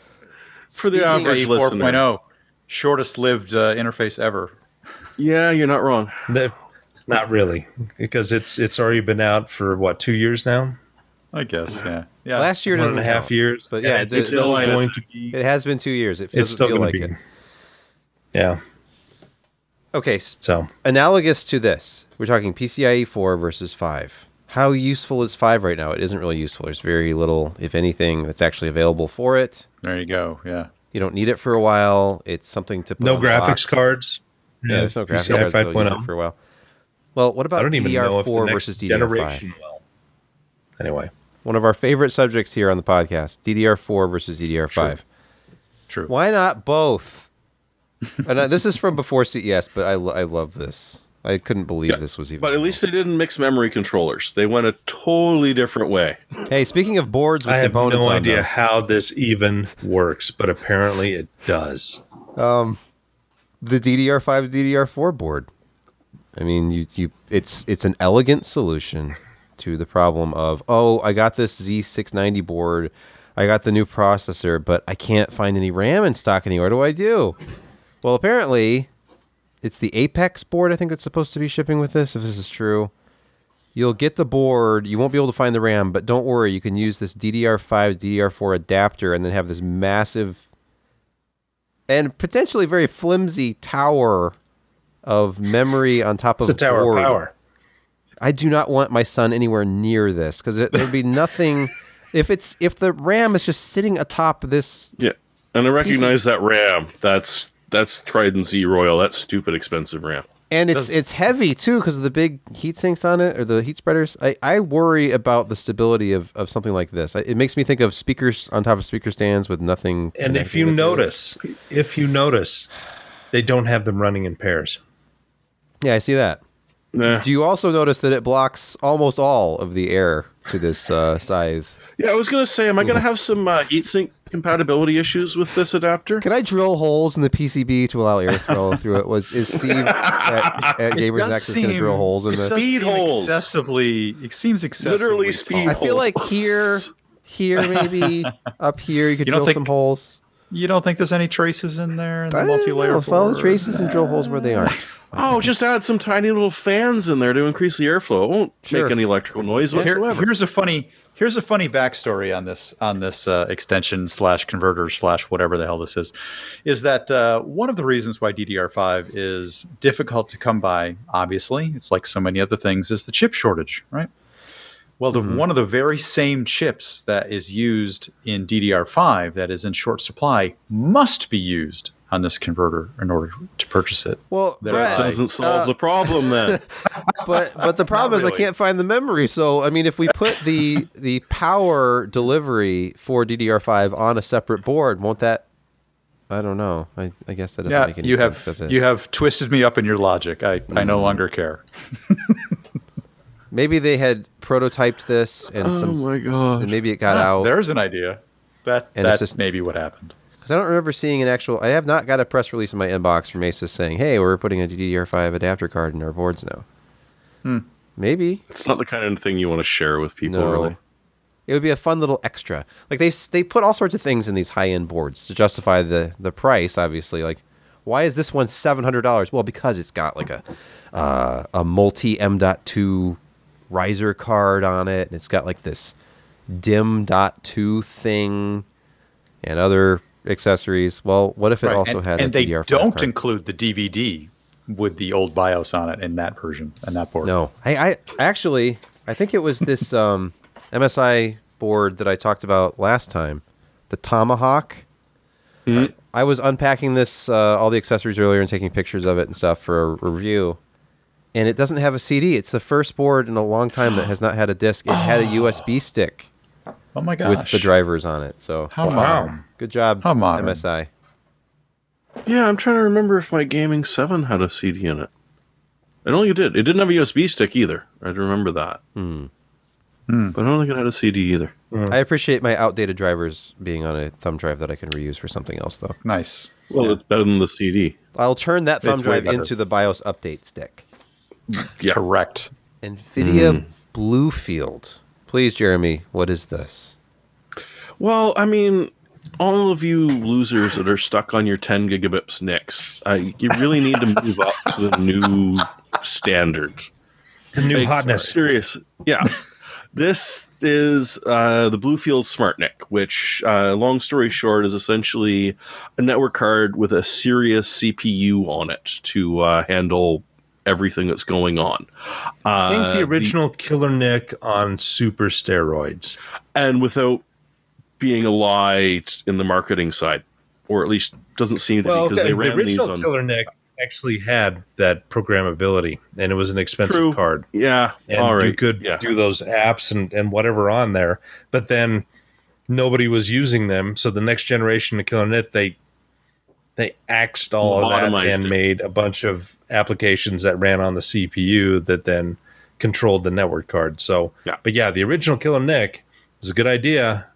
for the PCIe average listener, 4.0, shortest lived uh, interface ever. yeah, you're not wrong. No, Not really, because it's it's already been out for what two years now, I guess, yeah. Yeah. last year one doesn't and a half count. years. But yeah, it's, it's- still going to be. It has been two years. It feels It's still feel like be. it. Yeah. Okay, So analogous to this, we're talking PCIe 4 versus 5. How useful is 5 right now? It isn't really useful. There's very little, if anything, that's actually available for it. There you go. Yeah. You don't need it for a while. It's something to put no on graphics box. cards. Yeah, there's no graphics PCI cards. so you'll use it 5.0. for a while. Well, what I about don't even know if the DDR4 next versus DDR5? generation will. Anyway, One of our favorite subjects here on the podcast: DDR4 versus DDR5. True. Why not both? And uh, this is from before CES, but I, I love this. I couldn't believe Yeah, this was even. But at least they didn't mix memory controllers. They went a totally different way. hey, speaking of boards with I have no idea them, how this even works, but apparently it does. the DDR5 DDR4 board. I mean, you you it's it's an elegant solution to the problem of oh, I got this Z690 board, I got the new processor, but I can't find any RAM in stock anywhere. What do I do? Well, apparently, it's the Apex board I think that's supposed to be shipping with this. If this is true, you'll get the board. You won't be able to find the RAM, but don't worry, you can use this DDR5 DDR4 adapter and then have this massive and potentially very flimsy tower of memory on top It's of a tower board. of power. I do not want my son anywhere near this because there'd be nothing. if it's if the RAM is just sitting atop this, Yeah, and I recognize that RAM. That's that's Trident Z Royal. That's stupid expensive RAM. and it's Does- it's heavy too because of the big heat sinks on it or the heat spreaders. I, I worry about the stability of, of something like this. I, it makes me think of speakers on top of speaker stands with nothing. And if you with it. notice, if you notice, they don't have them running in pairs. yeah, I see that. Nah. Do you also notice that it blocks almost all of the air to this uh, scythe? Yeah, I was gonna say, am I gonna have some uh, heatsink compatibility issues with this adapter? Can I drill holes in the PCB to allow airflow through it? Was is Steve at, at Gamers does Nexus going to drill holes in it this? does Speed seem holes. Excessively, it seems excessively Literally tall. speed I feel like here, here maybe up here you could You drill think- some holes. You don't think there's any traces in there in the multi-layer? know, Follow the traces and drill holes where they aren't. Oh, just add some tiny little fans in there to increase the airflow. It won't Sure. make any electrical noise Here- whatsoever. here's a funny here's a funny backstory on this on this uh, extension slash converter slash whatever the hell this is is that uh, one of the reasons why ddr5 is difficult to come by obviously it's like so many other things is the chip shortage right well the, one of the very same chips that is used in ddr5 that is in short supply must be used on this converter in order to purchase it Well, That Brett, Doesn't solve uh, the problem then. but but the problem is I can't find the memory. So I mean, if we put the the power delivery for DDR5 on a separate board, won't that? I don't know. I, I guess that doesn't yeah make any you sense. have does it? you have twisted me up in your logic i, I no longer care Maybe they had prototyped this and oh some, Oh my god. and maybe it got Ah, out. There's an idea. That And it's that's just- maybe what happened. Because I don't remember seeing an actual. I have not got a press release in my inbox from Asus saying, "Hey, we're putting a DDR5 adapter card in our boards now." Hmm. Maybe It's not the kind of thing you want to share with people, no. really. It would be a fun little extra. Like they they put all sorts of things in these high end boards to justify the the price. Obviously, like why is this one seven hundred dollars? Well, because it's got like a uh, a multi M.2 riser card on it, and it's got like this dim dot two thing and other accessories. Well, what if it also and, had and they DDR5 don't card? include the DVD with the old BIOS on it in that version and that board. No, I, I actually I think it was this um, MSI board that I talked about last time, the Tomahawk. I was unpacking this uh, all the accessories earlier and taking pictures of it and stuff for a review, and it doesn't have a CD. It's the first board in a long time that has not had a disc. It had a USB stick Oh my gosh. with the drivers on it. So How Wow. modern. good job, How modern. MSI. Yeah, I'm trying to remember if my Gaming 7 had a CD in it. I don't think it did. It didn't have a USB stick either. I remember that. Hmm. But I don't think it had a CD either. I appreciate my outdated drivers being on a thumb drive that I can reuse for something else, though. Nice. Well, it's better than the CD. I'll turn that thumb It's drive into the BIOS update stick. Yeah. Correct. NVIDIA Bluefield. Please, Jeremy, what is this? Well, I mean, all of you losers that are stuck on your 10 gigabits NICs, uh, you really need to move up to the new standard. The new Like, hotness. Serious. Yeah. this is uh, the Bluefield SmartNIC, which, uh, long story short, is essentially a network card with a serious CPU on it to uh, handle everything that's going on. I think Uh, the original Killer NIC on super steroids. and without being a lie in the marketing side, or at least doesn't seem to Well, be because okay, they the ran these on. Killer NIC actually had that programmability, and it was an expensive True. card. Yeah, and all right. you could yeah. do those apps and, and whatever on there. But then nobody was using them, so the next generation of Killer NIC they they axed all of that and it. made a bunch of applications that ran on the CPU that then controlled the network card. So, Yeah. but yeah, the original Killer NIC is a good idea,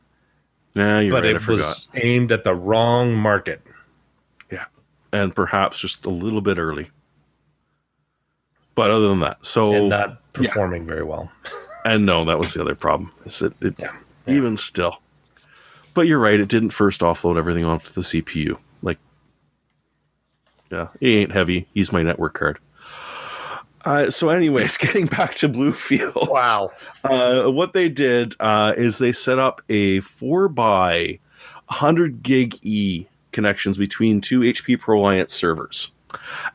Yeah, you're but right. It was aimed at the wrong market. Yeah, and perhaps just a little bit early. But other than that, so and not performing very well. and no, that was the other problem. Is that it? Yeah. Even still, but you're right. It didn't first offload everything onto the CPU. Yeah, he ain't heavy. He's my network card. Uh, so, anyways, getting back to Bluefield. Wow. Uh, what they did uh, is they set up a four by 100 gig E connections between two HP ProLiant servers.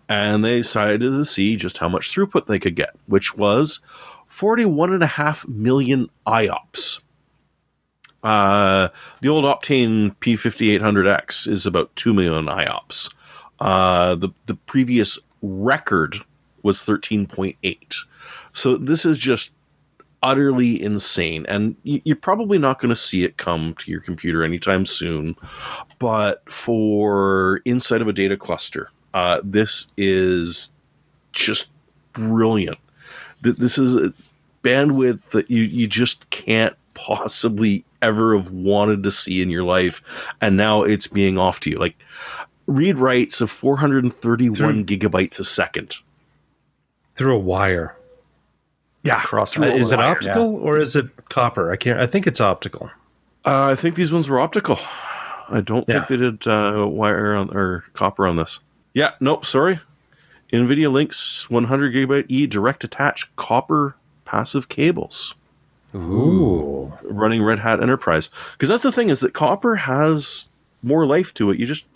And they decided to see just how much throughput they could get, which was 41.5 million IOPS. Uh, the old Optane P5800X is about 2 million IOPS. Uh, the, the previous record was 13.8. So this is just utterly insane. And you're probably not going to see it come to your computer anytime soon. But for inside of a data cluster, uh, this is just brilliant. Th- This is a bandwidth that you, you just can't possibly ever have wanted to see in your life. And now it's being off to you. Like read writes of 431 Through- gigabytes a second. Through a wire. Yeah. Cross Uh, is it wire. optical or is it copper? I can't. I think it's optical. Uh, I think these ones were optical. I don't Yeah. think they did uh, wire on, or copper on this. Yeah, nope, sorry. NVIDIA LinkX 100 gigabyte E direct attach copper passive cables Ooh. running Red Hat Enterprise. Because that's the thing is that copper has more life to it. You just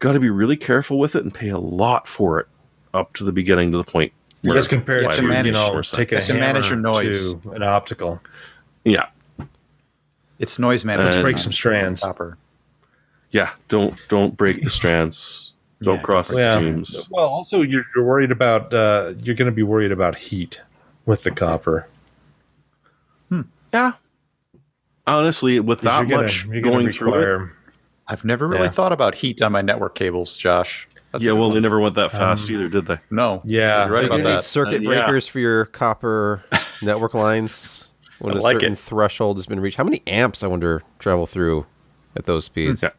got to be really careful with it and pay a lot for it up to the beginning to the point. where Just compare it it to be you manage know more take a. To manage your noise. to an optical. yeah, It's noise management. Let's break some strands. Copper. yeah. Don't don't break the strands. Don't Yeah, cross the Yeah. streams. Well, also you're, you're worried about uh, you're going to be worried about heat with the copper. Yeah. Honestly, with that you're gonna- much you're gonna going through it, require- I've never really Yeah. thought about heat on my network cables, Josh. That's yeah, well, one. they never went that fast Um, either, did they? no. Yeah, you're right about You need that. circuit Uh, yeah. breakers for your copper network lines when I a like certain it. threshold has been reached. How many amps, I wonder, travel through at those speeds? Yeah.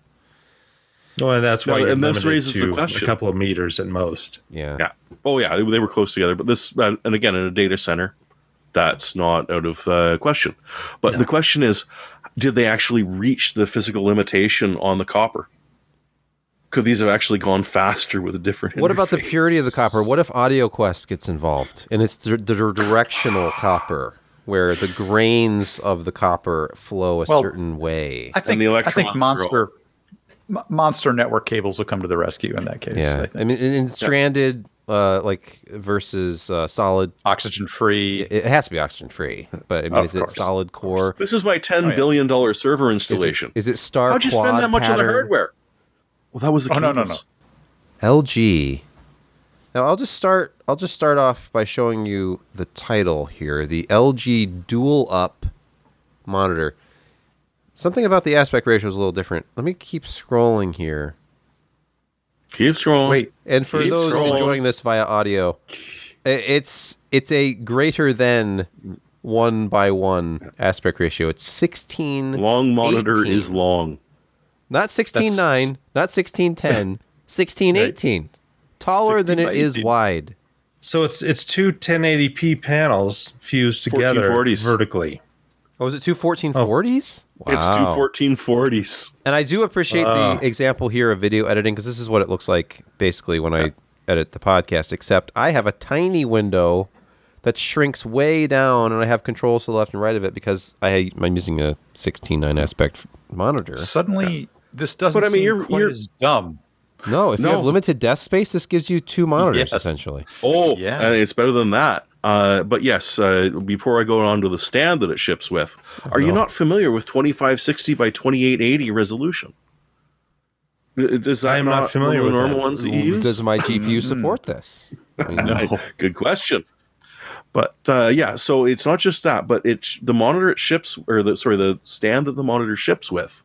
Well, and that's why No, and this raises the question. a couple of meters at most. Yeah. Yeah. Oh, yeah, they, they were close together. But this, uh, and again, in a data center, that's not out of uh, question. But the question is, did they actually reach the physical limitation on the copper? Could these have actually gone faster with a different? What about the purity of the copper? What if AudioQuest gets involved and it's the, the directional copper where the grains of the copper flow a Well, certain way? I think the I think monster M- monster network cables will come to the rescue in that case. yeah. I I, mean, in, in stranded, uh, like versus uh, solid, oxygen free. it has to be oxygen free. But I mean, Of is it solid core? This is my ten Oh, yeah. billion dollar server installation. is it star How'd you quad spend that much on the hardware? Well, that was the Oh, no, no, cables. LG Now I'll just start. I'll just start off by showing you the title here: the LG DualUp monitor. Something about the aspect ratio is a little different. Let me keep scrolling here. Keep scrolling. Wait, And for Keep those scrolling. enjoying this via audio, it's it's a greater than one by one aspect ratio. It's sixteen. long monitor 18. is long. Not sixteen nine, not sixteen ten, sixteen eighteen. Taller 16 than it by is 18. wide. So it's it's two 1080p panels fused together 1440s. vertically. Oh, is it two fourteen forties? Oh. It's two 1440s. And I do appreciate Wow. the uh. example here of video editing because this is what it looks like basically when I edit the podcast. Except I have a tiny window that shrinks way down, and I have controls to the left and right of it because I I'm using a 16:9 aspect monitor. Suddenly, this doesn't But I mean, seem you're- quite you're- as dumb. No, if you have limited desk space, this gives you two monitors Yes. essentially. Oh, Yeah. yeah. it's better than that. Uh, but yes, uh, before I go on to the stand that it ships with, are you not familiar with 2560 by 2880 resolution? I- Is that I am not familiar one of the with normal that. ones that you use? Does my GPU support this? I mean, Good question. But uh, yeah, so it's not just that, but it's the monitor it ships, or the sorry, the stand that the monitor ships with,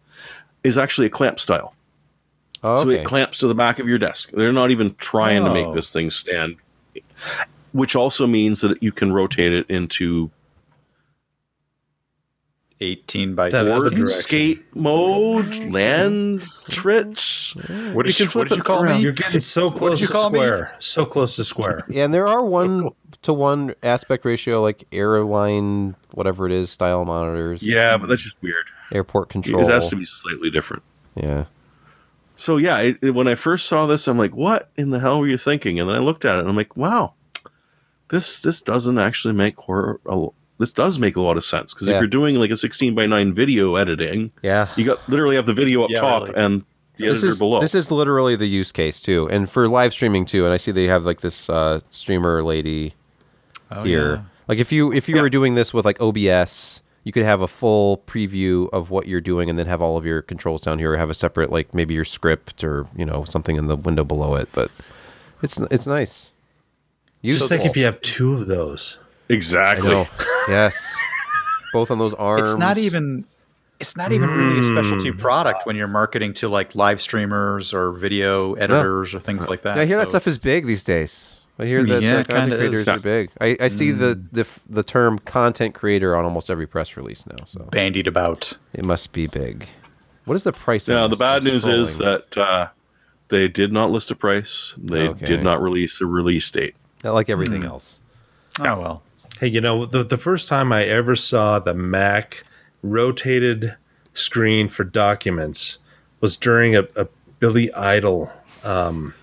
is actually a clamp style. oh, So it clamps to the back of your desk. They're not even trying to make Oh. this thing stand, which also means that you can rotate it into 18 by That is the 16. direction. skate mode, land tricks. What did You you, can what flip did you it call around. me? You're getting so close to call me? square. So close to square. Yeah, and there are one to one aspect ratio like airline whatever it is style monitors. Yeah, but that's just weird. Airport control. It has to be slightly different. Yeah. So yeah, it, it- when I first saw this, I'm like, "What in the hell were you thinking?" And then I looked at it, and I'm like, "Wow, this this doesn't actually make horror. A, this does make a lot of sense because Yeah. if you're doing like a 16 by 9 video editing, Yeah. you got literally have the video up Yeah, top really. and the This editor is, below. this is literally the use case too, and for live streaming too. And I see they have like this uh, streamer lady Oh, here. yeah. Like if you if you were doing this with like OBS, you could have a full preview of what you're doing, and then have all of your controls down here, or have a separate like maybe your script or you know something in the window below it. But it's it's nice. Just think if you have two of those. Exactly. yes. Both on those arms. It's not even it's not even really a specialty product when you're marketing to like live streamers or video editors or things like that. Yeah, I hear that stuff is big these days. I hear that Yeah, uh, content creators is. are big. I, I see the, the the term content creator on almost every press release now, so bandied about. it must be big. What is the price? on Yeah, the bad news is that uh, they did not list a price. They Okay. did not release a release date. Not like everything else. Oh well. Hey, you know, the, the first time I ever saw the Mac rotated screen for documents was during a, a Billy Idol um,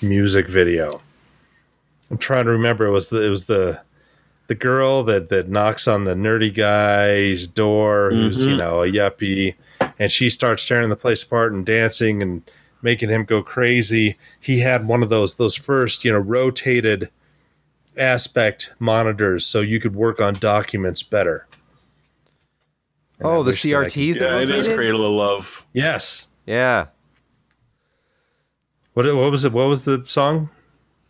music video. I'm trying to remember. It was the it was the the girl that that knocks on the nerdy guy's door, who's you know a yuppie, and she starts tearing the place apart and dancing and making him go crazy. He had one of those those first you know rotated aspect monitors so you could work on documents better. And oh, I Oh, the wish that I could- CRTs that Yeah, it is? Cradle of Love. Yes. Yeah, What what was it? What was the song?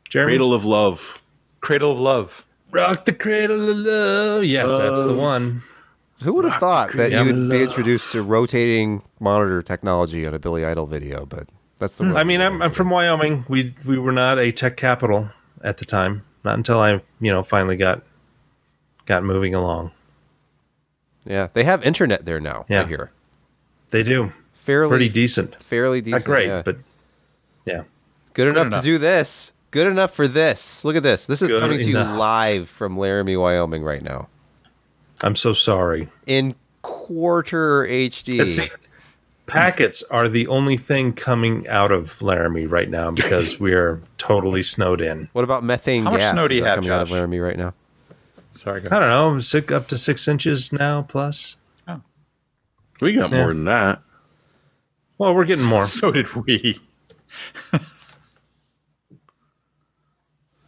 Jeremy. Cradle of Love. Cradle of Love. Rock the cradle of love. Yes, that's the one. who would have thought that you would be introduced to rotating monitor technology on a Billy Idol video? But that's the. Hmm. I mean, I'm, I'm from Wyoming. We we were not a tech capital at the time. Not until I you know finally got got moving along. Yeah, they have internet there now. I Yeah. hear They do fairly pretty decent. fairly decent. Not great, yeah. but yeah. Good enough, enough. to do this. Good enough for this. Look at this. This is Good coming to you live from Laramie, Wyoming, right now I'm so sorry. in quarter HD. See, packets are the only thing coming out of Laramie right now because we're totally snowed in. What about methane How much gas? snow do you have, coming out of Laramie right now? Sorry. go I don't know, six, up to six inches now plus. We got Yeah. more than that. Well, we're getting more. So did we.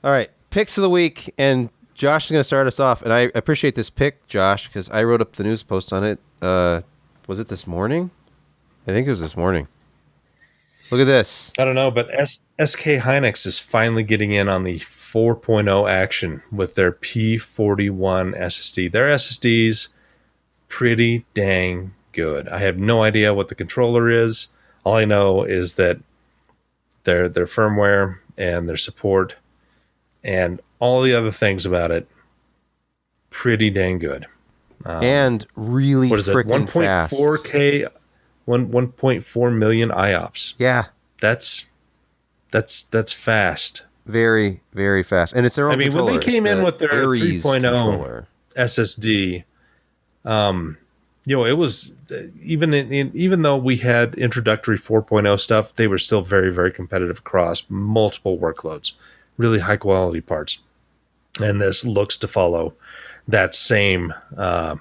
All right, picks of the week, and Josh is going to start us off. And I appreciate this pick, Josh, because I wrote up the news post on it. Uh, was it this morning? I think it was this morning. Look at this. I don't know, but S- SK Hynix is finally getting in on the 4.0 action with their P41 SSD. Their SSDs pretty dang good. I have no idea what the controller is. All I know is that their their firmware and their support and all the other things about it pretty dang good. Um, and really what is it? 1.4k one one point four million IOPS. Yeah, that's that's that's fast. Very very fast, and it's their own. I mean, controller. when they came in with their 3.0 SSD, um, you know, it was even in, in, even though we had introductory 4.0 stuff, they were still very very competitive across multiple workloads, really high quality parts, and this looks to follow that same uh,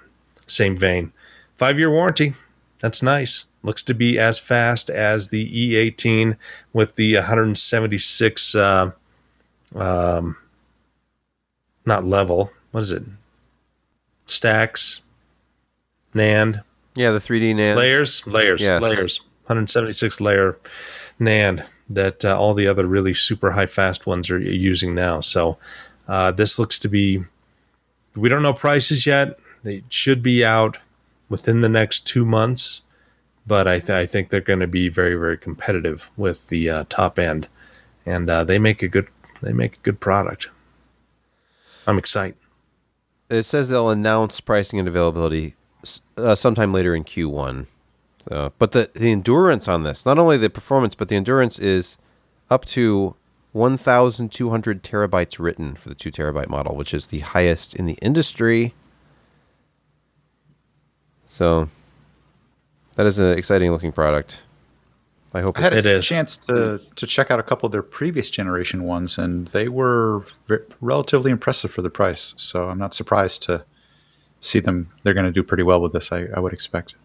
same vein. Five year warranty, that's nice. Looks to be as fast as the E18 with the 176. Uh, um, not level. What is it? Stacks, NAND, Yeah, the 3D NAND. layers, layers, Yes. layers. 176 layer NAND that uh, all the other really super high fast ones are using now. So uh, this looks to be. We don't know prices yet. They should be out within the next two months, but I, th- I think they're going to be very very competitive with the uh, top end, and uh, they make a good they make a good product. I'm excited. It says they'll announce pricing and availability uh, sometime later in Q1. So, but the the endurance on this, not only the performance, but the endurance is up to 1,200 terabytes written for the two terabyte model, which is the highest in the industry. So, that is an exciting looking product. I hope I had it's, It a is. chance to, to check out a couple of their previous generation ones, and they were ve- relatively impressive for the price. So I'm not surprised to see them. They're going to do pretty well with this. I, I would expect.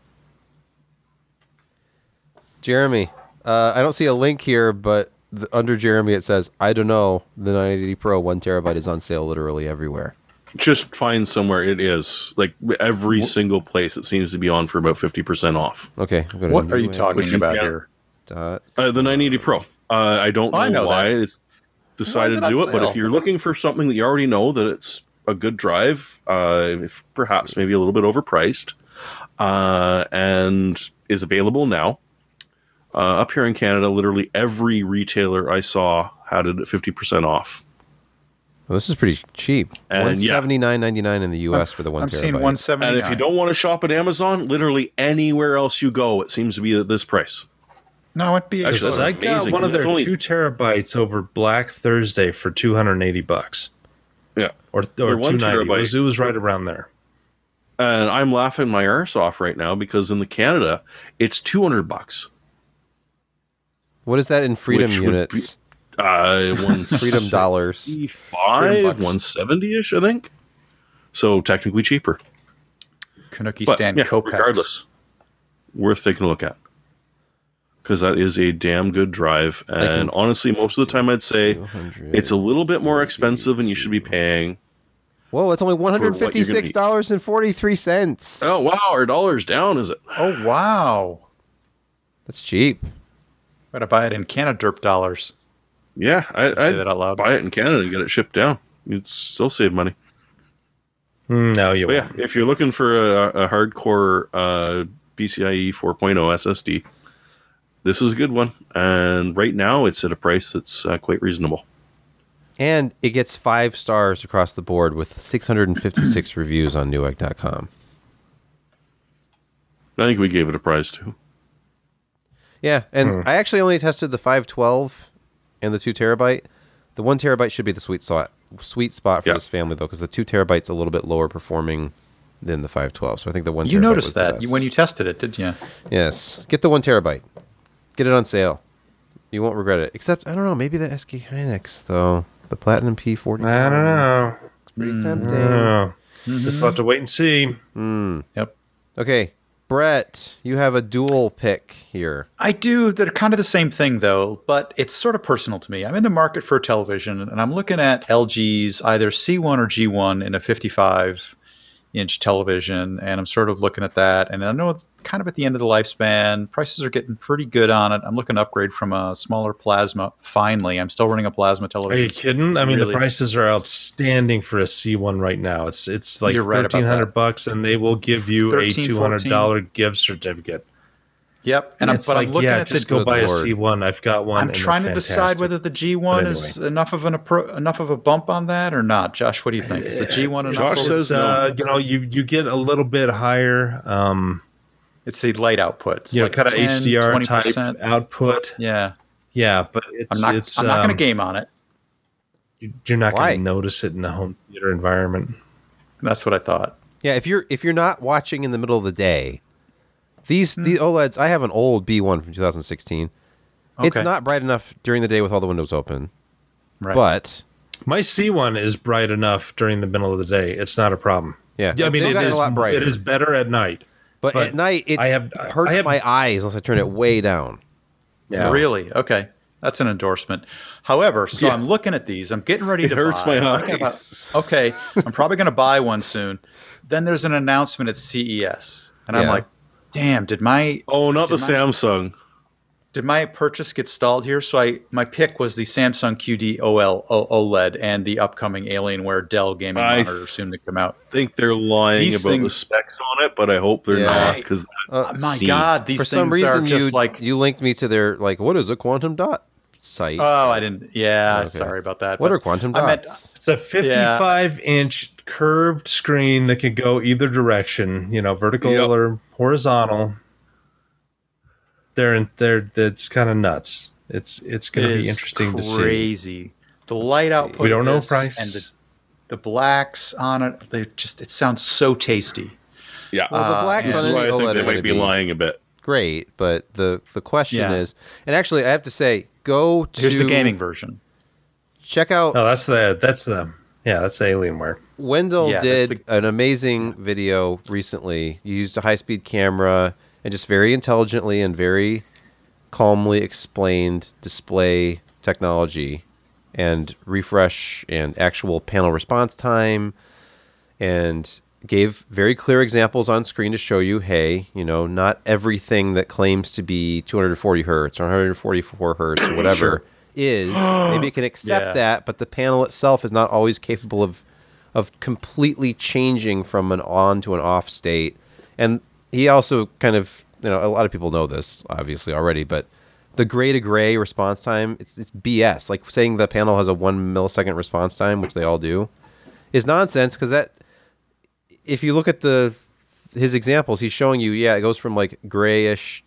Jeremy. Uh, I don't see a link here, but th- under Jeremy it says, "I don't know." The 980 Pro one terabyte is on sale literally everywhere. Just find somewhere it is. Like every single place, it seems to be on for about fifty percent off. Okay, I'm What are you talking you about here? Uh, the 980 Pro. Uh, I don't know, I know why that. it's decided it to on do it, but if you're looking for something that you already know that it's a good drive, uh, if perhaps maybe a little bit overpriced, uh, and is available now. Uh, up here in Canada, literally every retailer I saw had it at 50% off. Well, this is pretty cheap. And, One yeah. seventy nine ninety nine in the U.S. for the one I'm terabyte. seeing 170. And if you don't want to shop at Amazon, literally anywhere else you go, it seems to be at this price. no, it'd be Actually, Because I got amazing, one of their only- two terabytes over Black Thursday for 280 bucks Yeah. or, or They're one 290. It terabyte. was, it was right around there. And I'm laughing my arse off right now because in the Canada, it's 200 bucks. What is that in freedom Which would units? Uh, one freedom dollars. five, one seventy ish, I think. So technically cheaper, Kanuki but stand yeah, Copex. regardless, worth taking a look at because that is a damn good drive. And honestly, most of the time, I'd say it's a little bit more expensive, and you should be paying. Whoa, it's only one what you're hundred gonna fifty six dollars and forty three cents. Oh wow, our dollar's down, is it? Oh wow! That's cheap. Gotta buy it in Canaderp dollars. Yeah, I, Say I'd that out loud. buy it in Canada and get it shipped down. You'd still save money. Mm, No, you yeah, won't. if you're looking for a, a hardcore uh, PCIe 4.0 SSD, this is a good one. And right now, it's at a price that's uh, quite reasonable. And it gets five stars across the board with 656 reviews on Newegg.com. I think we gave it a prize too. Yeah, and Hmm. I actually only tested the 512 and the 2 terabyte. The 1 terabyte should be the sweet spot sweet spot for Yeah. this family though cuz the 2 terabyte's a little bit lower performing than the 512. So I think the 1 terabyte. You terabyte noticed was that best. when you tested it, didn't you? Yes. Get the 1 terabyte. Get it on sale. You won't regret it. Except I don't know, maybe the SK Hynix though. The Platinum P40. I don't know. It's pretty tempting. Uh, Just have to wait and see. Yep. Okay, Brett, you have a dual pick here. I do. They're kind of the same thing, though, but it's sort of personal to me. I'm in the market for a television, and I'm looking at LG's either C1 or G1 in a 55 inch television, and I'm sort of looking at that, and I know kind of at the end of the lifespan. Prices are getting pretty good on it. I'm looking to upgrade from a smaller plasma. Finally, I'm still running a plasma television. Are you kidding? I mean, Really? the prices are outstanding for a C1 right now. It's it's like right thirteen hundred bucks, and they will give you 13, a two hundred dollar gift certificate. Yep, and And I'm, but like, I'm looking yeah, at just the. go buy a Lord. C1. I've got one. I'm trying to decide whether the G1 is enough of an appro- enough of a bump on that or not. Josh, what do you think? Is the G1 enough? Josh of a- says It's, uh, you know, you you get a little bit higher, um, it's the light output. It's you know, like kind of HDR type 20%. output. Yeah, Yeah, but it's I'm not. it's I'm not going um, to game on it. You're not going to notice it in the home theater environment. That's what I thought. Yeah, if you're if you're not watching in the middle of the day, these hmm. the OLEDs. I have an old B1 from 2016. It's not bright enough during the day with all the windows open, Right. but My C1 is bright enough during the middle of the day. It's not a problem. Yeah. yeah I mean They've it gotten a is lot brighter. It is better at night. but, But at night it's, I have- it hurts I have- my eyes unless I turn it way down. Yeah. Really? Okay. That's an endorsement. However, so Yeah. I'm looking at these. I'm getting ready It to hurts buy. my I'm about- eyes. okay, I'm probably going to buy one soon. Then there's an announcement at CES, and I'm like, "Damn! Did my Oh, not the my- Samsung. did my purchase get stalled here?" So I my pick was the Samsung QD OL OLED and the upcoming Alienware Dell gaming I monitor soon to come out. I think they're lying These about the specs on it, but I hope they're Yeah. not because Uh, My Scene. God, these For some things are reason, just you like. you linked me to their like what is a quantum dot site? oh, I didn't. Yeah, Okay. sorry about that. what are quantum I meant- dots? It's a 55 inch curved screen that can go either direction, you know, vertical Yep. or horizontal. They're in, they're that's kind of nuts. It's it's going It to be is interesting to see. crazy. The light output. We don't know price. and the the blacks on it. They just it sounds so tasty. yeah, Well, the uh, blacks this on is any I think OLED they might be be- lying a bit. Great, but the the question Yeah. is, and actually, I have to say, go to Here's the gaming version. check out Oh, that's the that's the yeah, that's Alienware. Wendell Yeah, did the- an amazing video recently. He used a high speed camera and just very intelligently and very calmly explained display technology and refresh and actual panel response time and gave very clear examples on screen to show you hey, you know, not everything that claims to be 240 hertz or 144 hertz or whatever is. Maybe it can accept Yeah. that, but the panel itself is not always capable of of completely changing from an on to an off state. And he also kind of, you know, a lot of people know this obviously already, but the gray to gray response time, it's it's BS. Like saying the panel has a 1 millisecond response time, which they all do, is nonsense because that if you look at the his examples, he's showing you, yeah, it goes from like grayish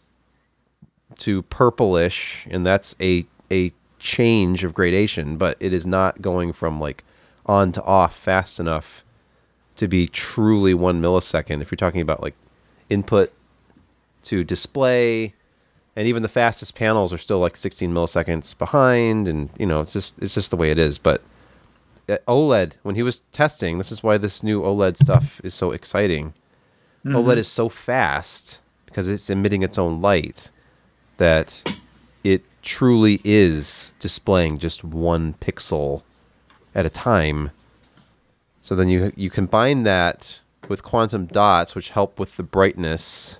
to purplish, and that's a a change of gradation, but it is not going from like on to off fast enough to be truly one millisecond. If you're talking about like input to display, and even the fastest panels are still like 16 milliseconds behind, and you know it's just it's just the way it is. But uh, OLED, when he was testing, this is why this new OLED stuff is so exciting. Mm-hmm. OLED is so fast because it's emitting its own light that it truly is displaying just one pixel at a time. So then you you combine that with quantum dots, which help with the brightness.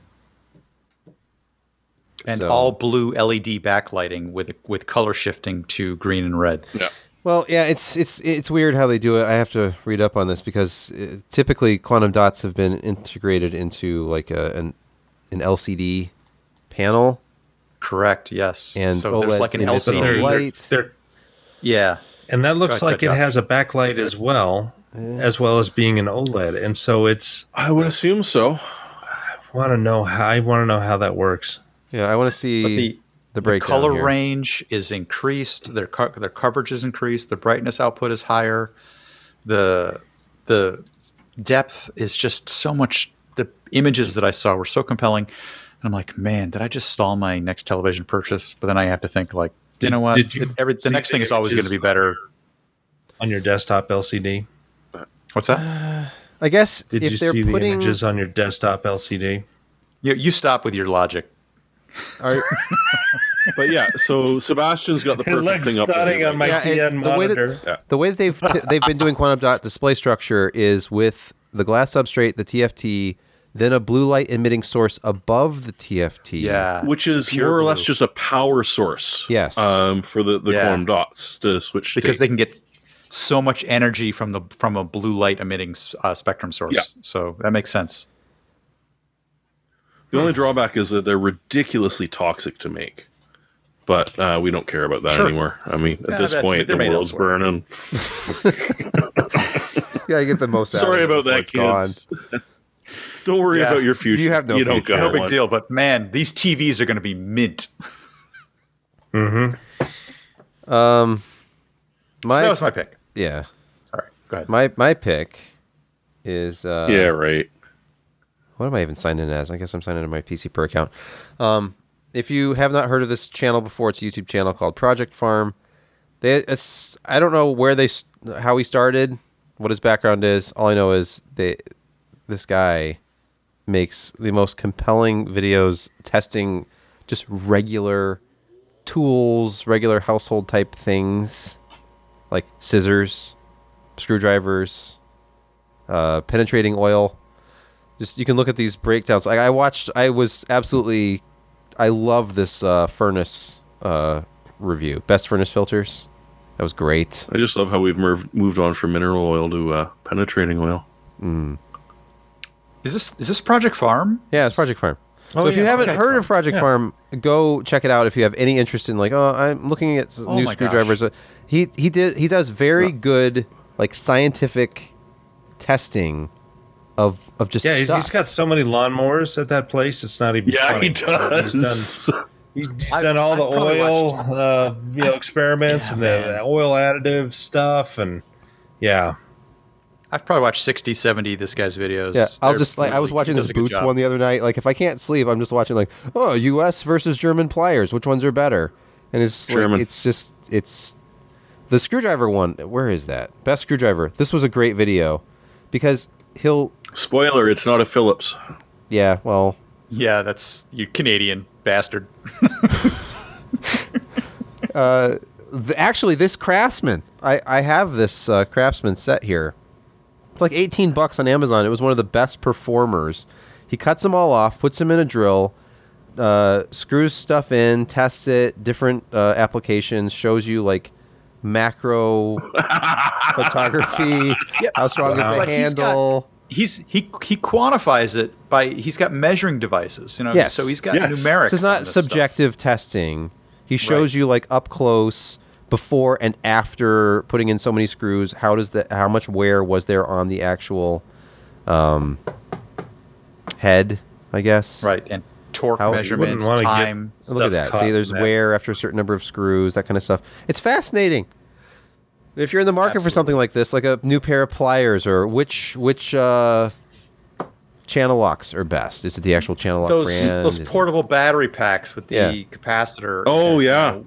And So- all blue LED backlighting with with color shifting to green and red. Yeah. Well, yeah, it's it's it's weird how they do it. I have to read up on this because uh, typically quantum dots have been integrated into like a, an an LCD panel, Correct. Yes. And so there's like an in its they're, LCD. light. they're, they're Yeah. and that looks ahead, like it Josh. has a backlight as well, as well as being an OLED. And so it's I would assume so. I want to know how I want to know how that works. Yeah, I want to see But the, the the color here. range is increased. Their co- their coverage is increased. The brightness output is higher. The the depth is just so much. The images that I saw were so compelling, and I'm like, man, did I just stall my next television purchase? But then I have to think, like, you know what? you every, the next thing is always going to be better. on your desktop LCD. What's that? I guess Did if you they're see the putting images on your desktop LCD? You, you stop with your logic. are, But yeah, so Sebastian's got the perfect thing up. there, on my Yeah, TN and the way that- monitor. Yeah. the way that they've they've been doing quantum dot display structure is with the glass substrate, the TFT, then a blue light emitting source above the TFT. Yeah, which is more or less just a power source. Yes. Um, for the, the Yeah. quantum dots to switch because state. they can get so much energy from the from a blue light emitting uh, spectrum source. Yeah. So that makes sense. The only drawback is that they're ridiculously toxic to make. But uh, we don't care about that Sure. anymore. I mean, at Yeah, this point, the world's elsewhere. burning. Yeah, you get the most. out Sorry of about that, it's gone. kids. don't worry Yeah. about your future. You have no You future. No big one. deal, but man, these TVs are going to be mint. My so that was my pick. yeah, Sorry, go ahead. my my pick is uh, Yeah, right. What am I even signed in as? I guess I'm signed into my PCPer account. Um, if you have not heard of this channel before, it's a YouTube channel called Project Farm. They, it's, I don't know where they, how he started, what his background is. All I know is they, this guy makes the most compelling videos testing just regular tools, regular household type things like scissors, screwdrivers, uh, penetrating oil just you can look at these breakdowns. Like I watched, I was absolutely, I love this uh, furnace uh, review. Best furnace filters. That was great. I just love how we've moved moved on from mineral oil to uh, penetrating oil. Is this is this Project Farm? Yeah, it's Project Farm. Oh, so if you haven't okay. heard of Project Yeah. Farm, go check it out. If you have any interest in like, oh, I'm looking at Oh new screwdrivers. Uh, He he did he does very good like scientific testing of of just Yeah, he's, stuff. he's got so many lawnmowers at that place. It's not even. Yeah, funny. he does. He's done, he's, he's I've- done all the I've probably oil, watched- uh, you know, experiments Yeah, and the, the oil additive stuff, and yeah, I've probably watched 60, 70 of this guy's videos. Yeah, I'll They're just like I was watching this does a good boots one the other night. Like if I can't sleep, I'm just watching like, oh, U.S. versus German pliers. Which ones are better? And it's like, it's just it's the screwdriver one. Where is that best screwdriver? This was a great video because he'll Spoiler: It's not a Phillips. yeah well Yeah, that's you Canadian bastard. the, actually this craftsman I I have this uh, craftsman set here. It's like 18 bucks on Amazon. It was one of the best performers. He cuts them all off, puts them in a drill, uh, screws stuff in, tests it, different uh, applications, shows you like macro photography, how strong is the But he's got- handle. He's he he quantifies it by he's got measuring devices, you know. Yes. So he's got Yes. numerics. This is not this stuff. subjective testing. He shows Right. you like up close before and after putting in so many screws. How does the how much wear was there on the actual um, head? I guess. right? And torque How- measurements, Wouldn't get- time. Look at that. caught See, there's that. wear after a certain number of screws, that kind of stuff. It's fascinating. If you're in the market for something like this, like a new pair of pliers, or which which uh, channel locks are best? Is it the actual channel lock Those brand? those Is it- portable battery packs with the Yeah. capacitor. Oh, and, yeah. you know, of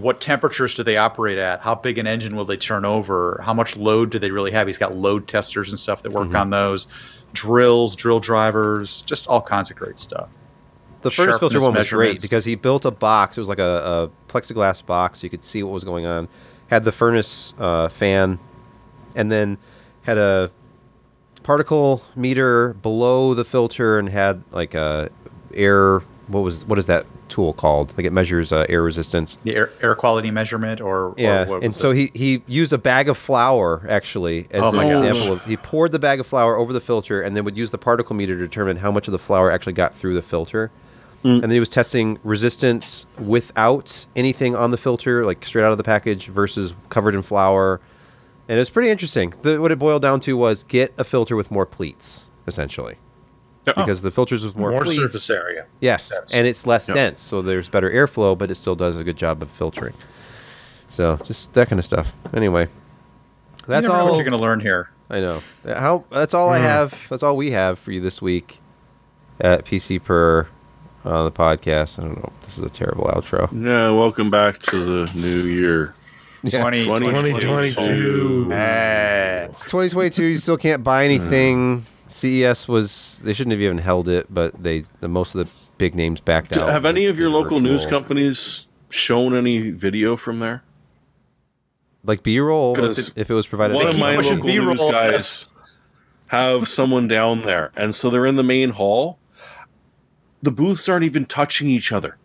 what temperatures do they operate at? How big an engine will they turn over? How much load do they really have? He's got load testers and stuff that work Mm-hmm. on those. Drills, drill drivers, just all kinds of great stuff. The furnace filter one was great because he built a box. It was like a, a plexiglass box, so you could see what was going on. Had the furnace uh, fan, and then had a particle meter below the filter, and had like a air. What was what is that tool called? Like it measures uh, air resistance. The air, air quality measurement, or Yeah, or and so it? he he used a bag of flour actually as Oh an gosh. example of he poured the bag of flour over the filter and then would use the particle meter to determine how much of the flour actually got through the filter. And then he was testing resistance without anything on the filter, like straight out of the package, versus covered in flour. And it was pretty interesting. The, what it boiled down to was get a filter with more pleats, essentially, Yeah. because the filters with more, more, pleats, surface area. Yes, Dense. and it's less Yeah. dense, so there's better airflow, but it still does a good job of filtering. So just that kind of stuff. Anyway, that's all what you're going to learn here. I know. How that's all I have. That's all we have for you this week at PCPer uh, the podcast. I don't know. This is a terrible outro. Yeah, welcome back to the new year. 20, 2022. Eh. It's 2022. You still can't buy anything. CES was they shouldn't have even held it, but they the most of the big names backed Do- out. have any of your Did local news companies shown any video from there? like B roll if, 'Cause it- if it was provided? one of my local B-roll. news guys have someone down there. And so they're in the main hall. The booths aren't even touching each other.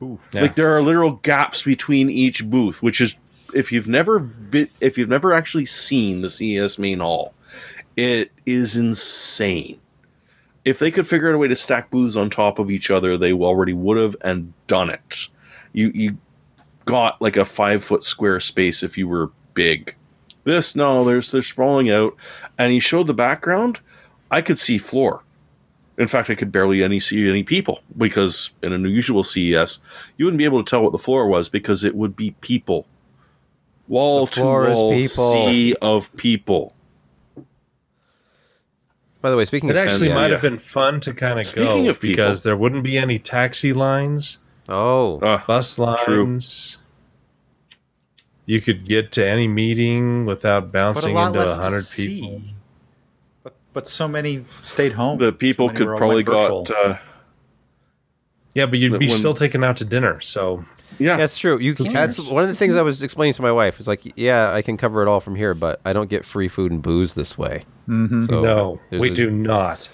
Yeah. Like there are literal gaps between each booth, which is if you've never vi- if you've never actually seen the CES main hall, it is insane. If they could figure out a way to stack booths on top of each other, they already would have and done it. You you got like a five foot square space if you were big. This no, there's they're sprawling out, and he showed the background. I could see floor. In fact, I could barely any see any people because in an unusual CES, you wouldn't be able to tell what the floor was because it would be people, wall to wall sea of people. By the way, speaking of. It of actually fans- might yeah. have been fun to kind of go of people- because there wouldn't be any taxi lines, Oh, Ah, bus True. lines. You could get to any meeting without But a bouncing into a hundred people. But, but so many stayed home. the people So could probably went got uh, Yeah, but you'd be when- still taken out to dinner. So yeah. that's true. You can, that's one of the things I was explaining to my wife. Is like, yeah, I can cover it all from here, but I don't get free food and booze this way. Mhm. So no, we a- do not.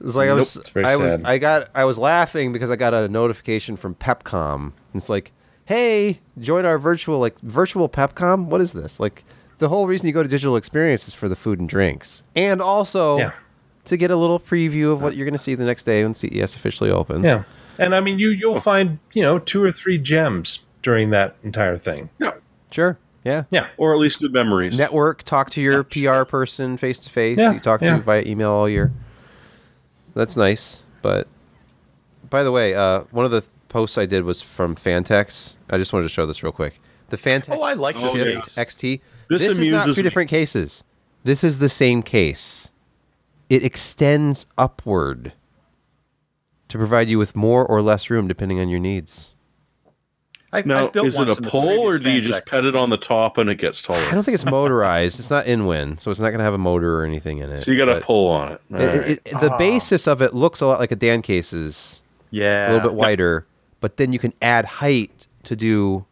It's like I was, it's very I, was. I got, I was laughing because I got a notification from Pepcom. It's like, hey, join our virtual, like virtual Pepcom. What is this? Like, the whole reason you go to digital experience is for the food and drinks, and also Yeah. to get a little preview of what you're going to see the next day when CES officially opens. Yeah, and I mean, you you'll find you know two or three gems during that entire thing. yeah. sure, yeah. Yeah, Or at least good memories. Network, talk to your PR person face to face. Yeah, You talk yeah. to via email all year. That's nice. But by the way, uh, one of the posts I did was from Phanteks. I just wanted to show this real quick. The Phanteks Oh, I like this Oh, case. XT. This This, is not two me. different cases. This is the same case. It extends upward to provide you with more or less room depending on your needs. I, Now, I've is it a in pole or do you just Phanteks. pet it on the top and it gets taller? I don't think it's motorized. it's not in wind, so it's not going to have a motor or anything in it. So you got to but- pull on it. It- right. it- it- the basis of it looks a lot like a Dan case's, Yeah. a little bit wider, but then you can add height to do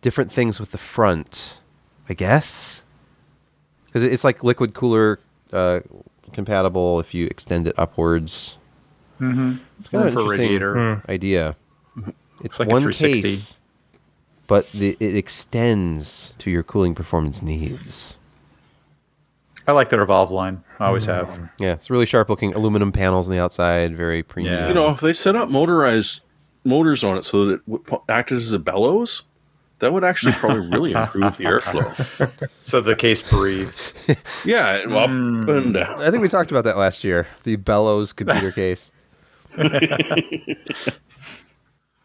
different things with the front, I guess. Because it's like liquid cooler uh, compatible if you extend it upwards. Mm-hmm. It's kind of oh, for interesting radiator. Hmm. idea. It's like a one 360. case, but the, it extends to your cooling performance needs. I like their revolve line. I always hmm. have. Yeah, it's really sharp looking aluminum panels on the outside, very premium. Yeah. you know, if they set up motorized motors on it so that it w- acted as a bellows, that would actually probably really improve the airflow. So the case breathes. Yeah, and up hmm. and down. I think we talked about that last year. The Bellows computer case.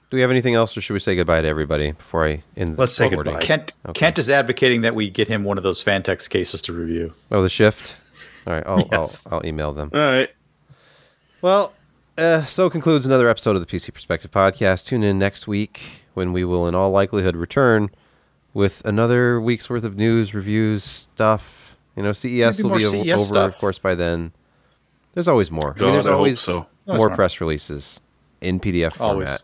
Do we have anything else, or should we say goodbye to everybody before I end? Let's say recording? goodbye. Kent Kent is advocating that we get him one of those Phanteks cases to review. Oh, the shift. All right, I'll, Yes. I'll I'll email them. All right. Well, uh, so concludes another episode of the PC Perspective podcast. Tune in next week when we will, in all likelihood, return with another week's worth of news, reviews, stuff. You know, CES Maybe will be CES over, stuff. of course, by then. There's always more. I mean, there's I always so. Always more more. press releases in PDF Always. format.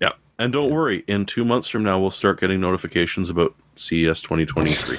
Yeah. And don't worry, in two months from now, we'll start getting notifications about CES 2023.